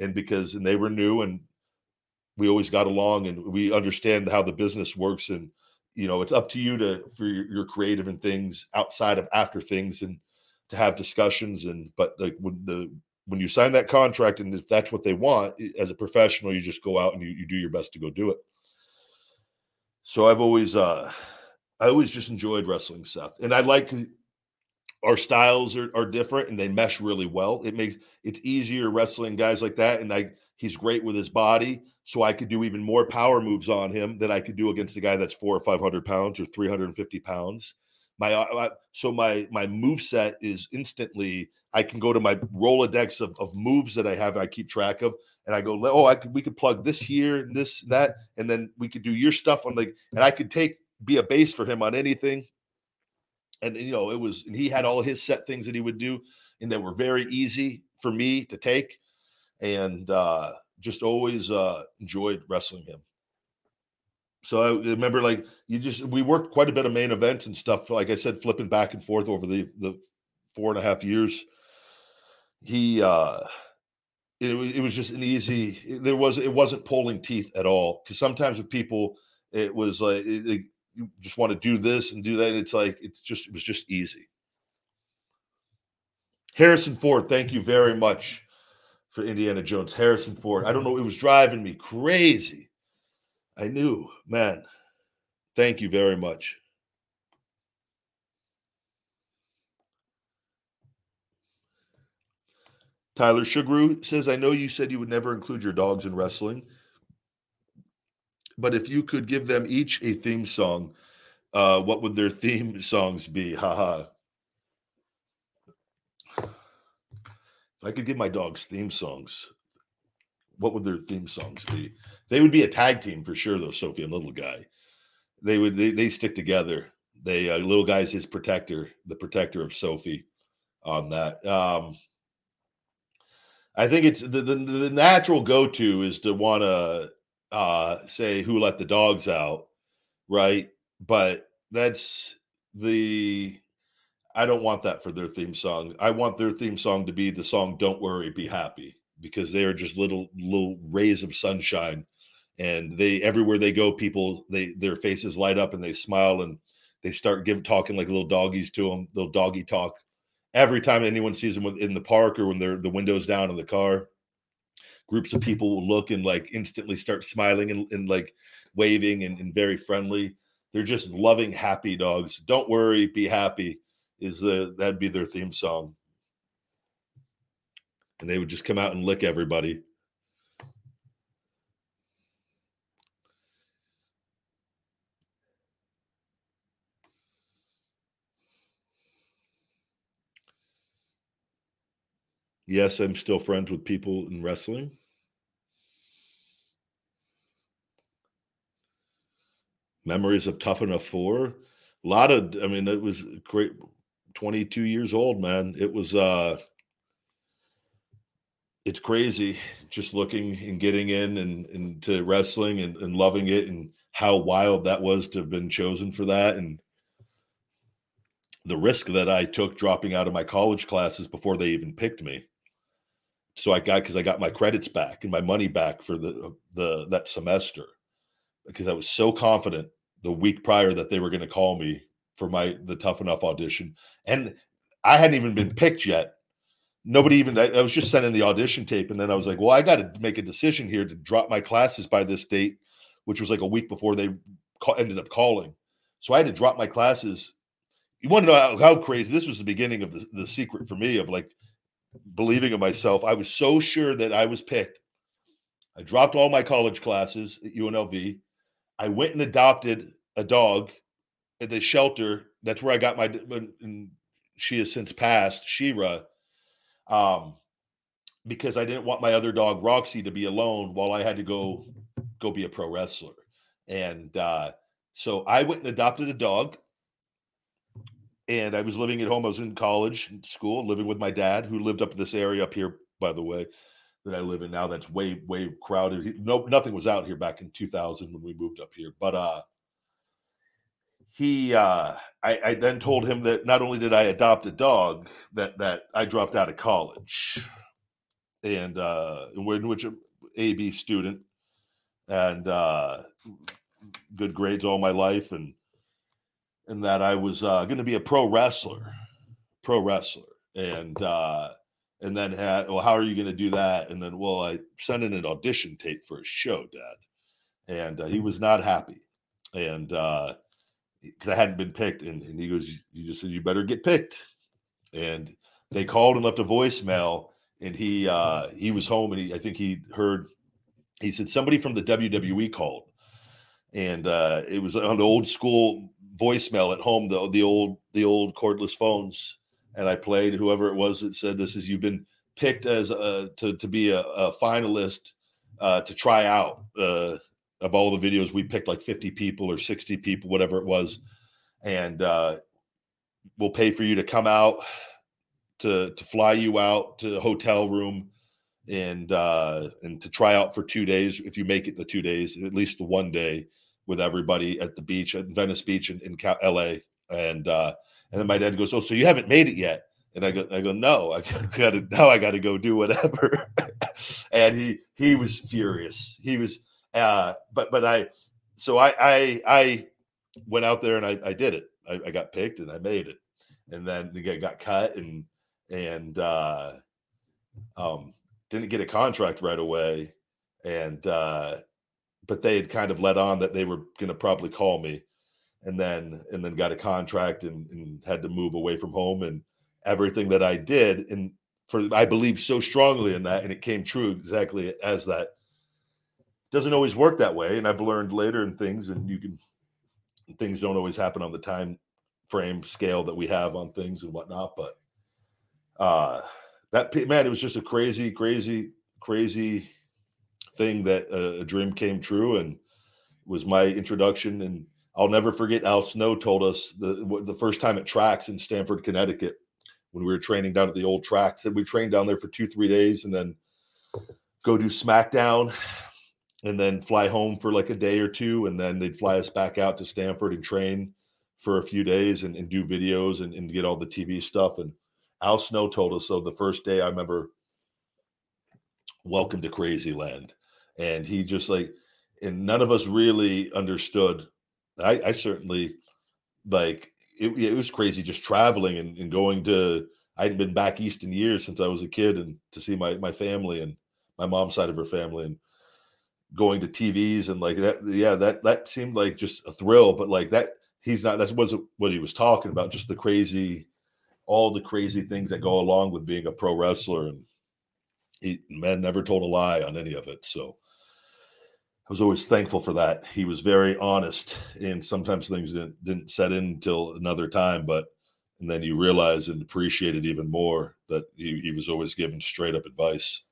and because and they were new and we always got along and we understand how the business works and you know it's up to you to for your, your creative and things outside of after things and to have discussions and but like when the when you sign that contract and if that's what they want as a professional you just go out and you, you do your best to go do it so i've always uh i always just enjoyed wrestling seth and i like our styles are, are different and they mesh really well. It makes it's easier wrestling guys like that. And I he's great with his body. So I could do even more power moves on him than I could do against a guy that's four or five hundred pounds or 350 pounds. My uh, so my my move set is instantly I can go to my Rolodex of, of moves that I have I keep track of and I go oh I could we could plug this here and this and that and then we could do your stuff on like and I could take be a base for him on anything. And you know it was and he had all his set things that he would do and that were very easy for me to take and uh just always uh enjoyed wrestling him so i remember like you just we worked quite a bit of main events and stuff like i said flipping back and forth over the the four and a half years he uh it, it was just an easy there was it wasn't pulling teeth at all because sometimes with people it was like it, you just want to do this and do that. And it's like it's just it was just easy. Harrison Ford, thank you very much for Indiana Jones. Harrison Ford. I don't know, it was driving me crazy. I knew, man. Thank you very much. Tyler Sugaru says, I know you said you would never include your dogs in wrestling, but if you could give them each a theme song, uh, what would their theme songs be? Haha. If I could give my dogs theme songs, what would their theme songs be? They would be a tag team for sure, though, Sophie and Little Guy. They would they, they stick together. They uh, little guy's his protector, the protector of Sophie on that. Um I think it's the the, the natural go to is to want to uh, say who let the dogs out, right? But that's the I don't want that for their theme song. I want their theme song to be the song "Don't Worry, Be Happy" because they are just little little rays of sunshine, and they everywhere they go, people they their faces light up and they smile and they start give talking like little doggies to them, little doggy talk. Every time anyone sees them in the park or when they're the windows down in the car groups of people will look and like instantly start smiling and, and like waving and, and, very friendly. They're just loving happy dogs. Don't worry be happy is the that'd be their theme song. And they would just come out and lick everybody Yes, I'm still friends with people in wrestling. Memories of Tough Enough Four. A lot of, I mean, it was great. 22 years old, man. It was, uh, it's crazy just looking and getting in and into wrestling and, and loving it and how wild that was to have been chosen for that. And, the risk that I took dropping out of my college classes before they even picked me so I got because I got my credits back and my money back for the uh, the that semester because I was so confident the week prior that they were going to call me for my the tough enough audition and I hadn't even been picked yet. Nobody even I, I was just sending the audition tape and then I was like, well, I got to make a decision here to drop my classes by this date, which was like a week before they ca- ended up calling. So I had to drop my classes. You want to know how, how crazy this was the beginning of the, the secret for me of like believing in myself. I was so sure that I was picked. I dropped all my college classes at UNLV. I went and adopted a dog at the shelter. That's where I got my. She has since passed, Shira, um, because I didn't want my other dog Roxy to be alone while I had to go go be a pro wrestler. And uh, so I went and adopted a dog and I was living at home. I was in college, school, living with my dad, who lived up in this area up here, by the way, that I live in now. That's way, way crowded. He, no, nothing was out here back in 2000 when we moved up here. But uh, he, uh, I, I then told him that not only did I adopt a dog, that that I dropped out of college, and uh, in which AB student, and uh, good grades all my life, and and that I was uh, going to be a pro wrestler, pro wrestler, and uh, and then had well, how are you going to do that? And then well, I sent in an audition tape for a show, Dad, and uh, he was not happy, and because uh, I hadn't been picked, and, and he goes, you just said you better get picked, and they called and left a voicemail, and he uh, he was home, and he I think he heard he said somebody from the WWE called. And uh, it was the old school voicemail at home, the the old the old cordless phones, and I played whoever it was that said this is you've been picked as a to to be a, a finalist uh, to try out. Uh, of all the videos, we picked like 50 people or 60 people, whatever it was, and uh, we'll pay for you to come out to to fly you out to a hotel room and uh and to try out for two days if you make it the two days at least the one day with everybody at the beach at Venice Beach in, in LA. And uh, and then my dad goes, "Oh, so you haven't made it yet?" And I go, "I go, no, I got to now. I got to go do whatever." and he he was furious. He was, uh, but but I, so I I I went out there and I, I did it. I, I got picked and I made it, and then the guy got cut and and uh, um, didn't get a contract right away, and uh, but they had kind of let on that they were going to probably call me and then and then got a contract and, and, had to move away from home and everything that i did and for I believe so strongly in that, and it came true exactly as that. Doesn't always work that way, and I've learned later in things, and you can things don't always happen on the time frame scale that we have on things and whatnot. But uh that man, it was just a crazy, crazy, crazy thing that uh, a dream came true, and was my introduction. And I'll never forget Al Snow told us the the first time at tracks in Stamford, Connecticut when we were training down at the old tracks Said we trained down there for two, three days and then go do SmackDown and then fly home for like a day or two. And then they'd fly us back out to Stamford and train for a few days and, and do videos and, and get all the TV stuff. And Al Snow told us so the first day I remember welcome to crazy land. And he just like, and none of us really understood. I, I certainly like it, it was crazy just traveling and, and going to I hadn't been back east in years since I was a kid and to see my my family and my mom's side of her family and going to TVs and like that yeah that that seemed like just a thrill but like that he's not that wasn't what he was talking about just the crazy all the crazy things that go along with being a pro wrestler and he man never told a lie on any of it so I was always thankful for that. He was very honest, and sometimes things didn't didn't set in until another time. But and then you realize and appreciate it even more that he, he was always giving straight up advice.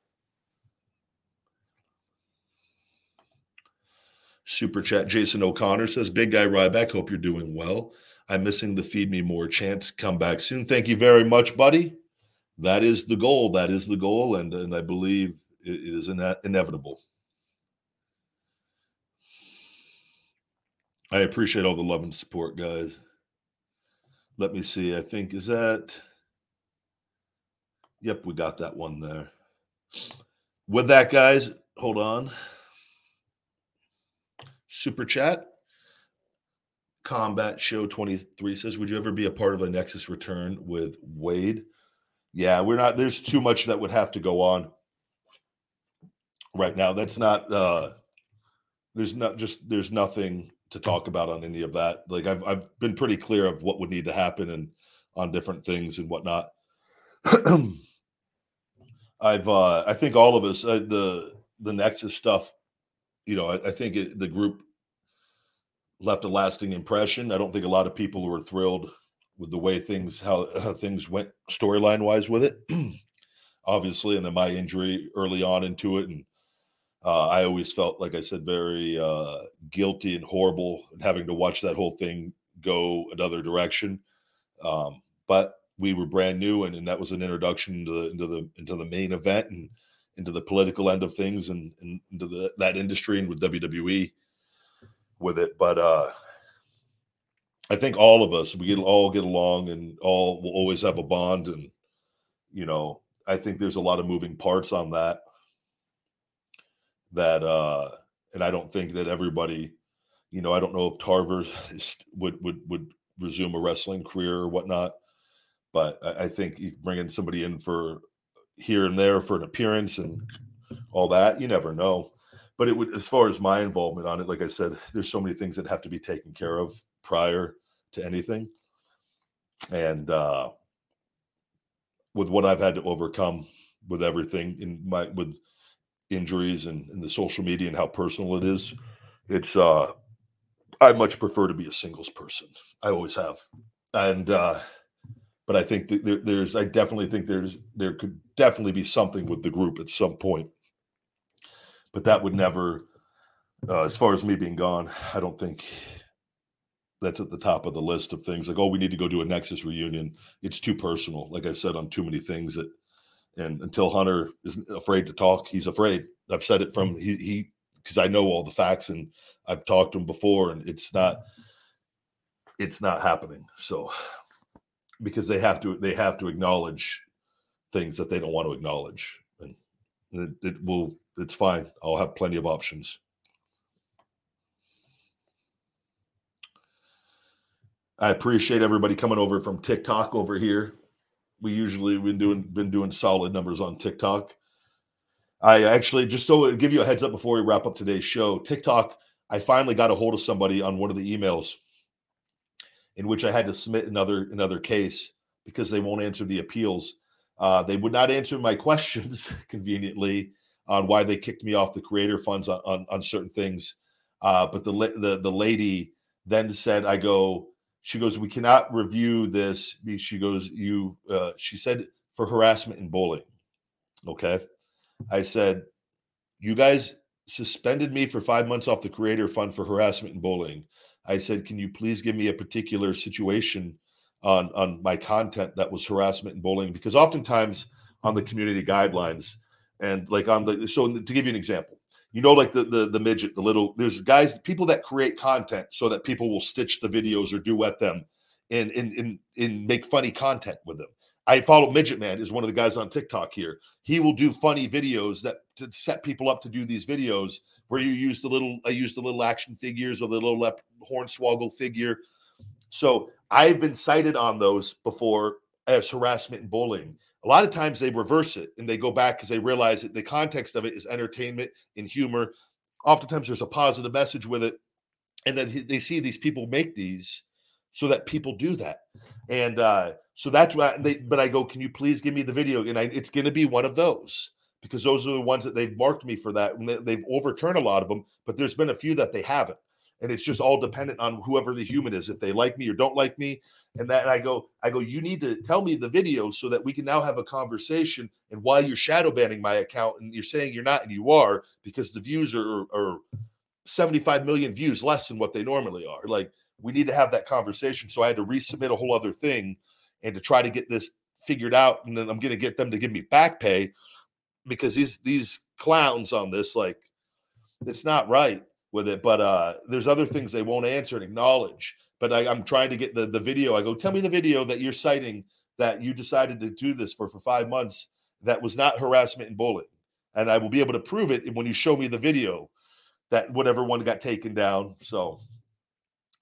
Super chat Jason O'Connor says, Big guy Ryback, hope you're doing well. I'm missing the feed me more chance. Come back soon. Thank you very much, buddy. That is the goal. That is the goal. And, and I believe it is ine- inevitable. I appreciate all the love and support, guys. Let me see. I think is that. Yep, we got that one there. With that, guys, hold on. Super chat. Combat Show 23 says, Would you ever be a part of a Nexus return with Wade? Yeah, we're not, there's too much that would have to go on right now. That's not, uh, there's not just, there's nothing to talk about on any of that. Like I've I've been pretty clear of what would need to happen and on different things and whatnot. I've uh I think all of us uh, the the Nexus stuff, you know, I, I think it, the group left a lasting impression. I don't think a lot of people were thrilled with the way things how, how things went storyline wise with it. Obviously, and then my injury early on into it and uh, I always felt, like I said, very uh, guilty and horrible and having to watch that whole thing go another direction. Um, but we were brand new, and, and that was an introduction into the into the into the main event and into the political end of things and, and into the, that industry and with WWE with it. But uh, I think all of us we get all get along and all will always have a bond. And you know, I think there's a lot of moving parts on that that uh and I don't think that everybody, you know, I don't know if Tarver would would would resume a wrestling career or whatnot, but I, I think bringing somebody in for here and there for an appearance and all that, you never know. But it would, as far as my involvement on it, like I said, there's so many things that have to be taken care of prior to anything, and uh, with what I've had to overcome with everything in my with injuries and, and the social media and how personal it is, it's uh I much prefer to be a singles person. I always have. And uh but I think there, there's I definitely think there's there could definitely be something with the group at some point. But that would never uh, as far as me being gone, I don't think that's at the top of the list of things like oh we need to go do a nexus reunion it's too personal like i said on too many things that and until Hunter is afraid to talk, he's afraid. I've said it from he he because I know all the facts and I've talked to him before, and it's not it's not happening. So because they have to they have to acknowledge things that they don't want to acknowledge, and it, it will it's fine. I'll have plenty of options. I appreciate everybody coming over from TikTok over here we usually been doing been doing solid numbers on TikTok. I actually just so to give you a heads up before we wrap up today's show, TikTok, I finally got a hold of somebody on one of the emails in which I had to submit another another case because they won't answer the appeals. Uh, they would not answer my questions conveniently on why they kicked me off the creator funds on, on, on certain things. Uh, but the, the the lady then said, "I go." She goes, "We cannot review this." She goes, "You." Uh, she said for harassment and bullying. Okay, I said, "You guys suspended me for five months off the creator fund for harassment and bullying." I said, "Can you please give me a particular situation on on my content that was harassment and bullying?" Because oftentimes on the community guidelines and like on the so to give you an example, you know, like the the the midget, the little there's guys, people that create content so that people will stitch the videos or duet them and and and, and make funny content with them. I follow Midget Man is one of the guys on TikTok here. He will do funny videos that to set people up to do these videos where you use the little I use the little action figures the little lep, hornswoggle figure. So I've been cited on those before as harassment and bullying. A lot of times they reverse it and they go back because they realize that the context of it is entertainment and humor. Oftentimes there's a positive message with it. And then they see these people make these so that people do that. And uh, so that's why they, but I go, can you please give me the video? And I, it's going to be one of those because those are the ones that they've marked me for that. And they've overturned a lot of them, but there's been a few that they haven't and it's just all dependent on whoever the human is if they like me or don't like me and that and i go i go you need to tell me the videos so that we can now have a conversation and why you're shadow banning my account and you're saying you're not and you are because the views are, are 75 million views less than what they normally are like we need to have that conversation so i had to resubmit a whole other thing and to try to get this figured out and then i'm to get them to give me back pay because these these clowns on this like it's not right with it. But uh, there's other things they won't answer and acknowledge. But I, am trying to get the, the video. I go, tell me the video that you're citing that you decided to do this for for five months that was not harassment and bullying. And I will be able to prove it when you show me the video that whatever one got taken down. So,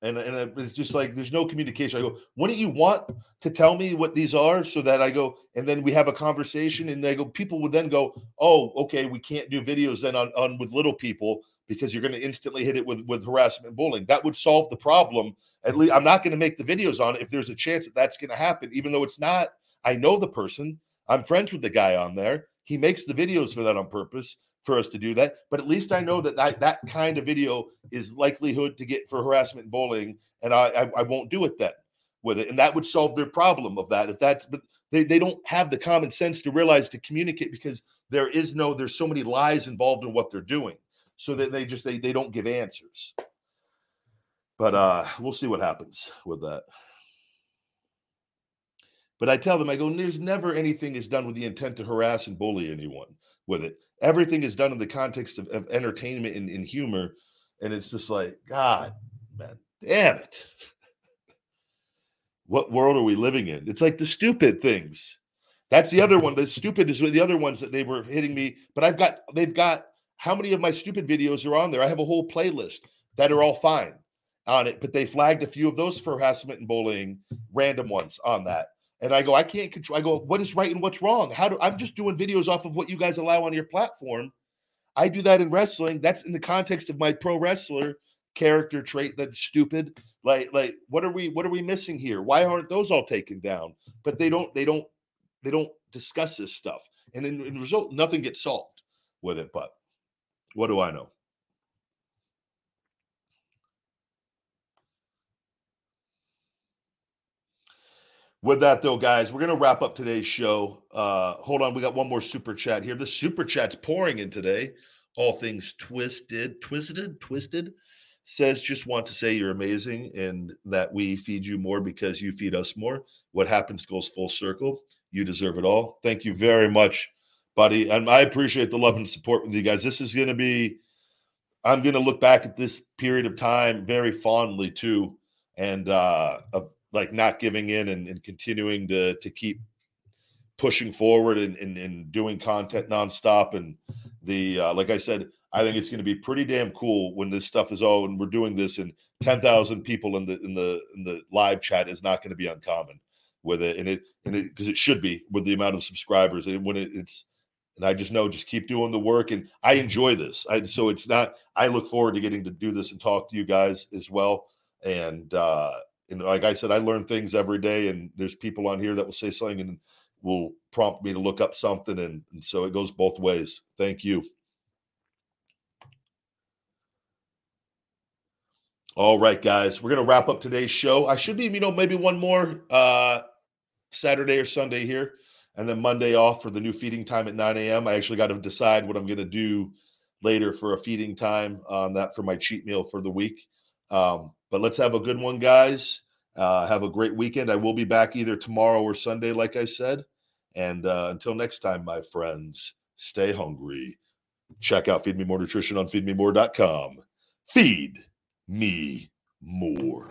and, and it's just like there's no communication. I go, wouldn't you want to tell me what these are so that I go, and then we have a conversation and they go, people would then go, oh, okay, we can't do videos then on, on with little people because you're going to instantly hit it with with harassment and bullying. That would solve the problem. At least I'm not going to make the videos on it if there's a chance that that's going to happen, even though it's not. I know the person. I'm friends with the guy on there. He makes the videos for that on purpose for us to do that. But at least I know that that, that kind of video is likelihood to get for harassment and bullying, and I, I, I won't do it then with it. And that would solve their problem of that. If that's but they, they don't have the common sense to realize to communicate because there is no there's so many lies involved in what they're doing so that they just they, they don't give answers but uh we'll see what happens with that. But i tell them i go there's never anything is done with the intent to harass and bully anyone with it. Everything is done in the context of, of entertainment and, and humor and it's just like god man damn it. What world are we living in? It's like the stupid things. That's the other one the stupid is the other ones that they were hitting me but i've got they've got how many of my stupid videos are on there? I have a whole playlist that are all fine on it, but they flagged a few of those for harassment and bullying, random ones on that. And I go, I can't control. I go, what is right and what's wrong? How do I'm just doing videos off of what you guys allow on your platform. I do that in wrestling. That's in the context of my pro wrestler character trait that's stupid. Like, like what are we what are we missing here? Why aren't those all taken down? But they don't they don't they don't discuss this stuff. And in, in result, nothing gets solved with it. But what do I know? With that, though, guys, we're going to wrap up today's show. Uh, hold on, we got one more super chat here. The super chat's pouring in today. All things twisted, twisted, twisted says just want to say you're amazing and that we feed you more because you feed us more. What happens goes full circle. You deserve it all. Thank you very much buddy. And I appreciate the love and support with you guys. This is going to be, I'm going to look back at this period of time very fondly too, and uh, of like not giving in and, and continuing to to keep pushing forward and, and, and doing content nonstop. And the uh, like I said, I think it's going to be pretty damn cool when this stuff is all and we're doing this and ten thousand people in the in the in the live chat is not going to be uncommon with it and it and it because it should be with the amount of subscribers and when it, it's and I just know just keep doing the work. And I enjoy this. I, so it's not. I look forward to getting to do this and talk to you guys as well. And uh, and like I said, I learn things every day. And there's people on here that will say something, and will prompt me to look up something. And, and so it goes both ways. Thank you. All right, guys, we're gonna wrap up today's show. I should be, you know, maybe one more uh Saturday or Sunday here, and then Monday off for the new feeding time at 9 a.m. I actually got to decide what I'm gonna do later for a feeding time on that for my cheat meal for the week. Um, but let's have a good one, guys. Uh, have a great weekend. I will be back either tomorrow or Sunday, like I said. And uh, until next time, my friends, stay hungry. Check out Feed Me More Nutrition on feedmemore.com.
Feed me more.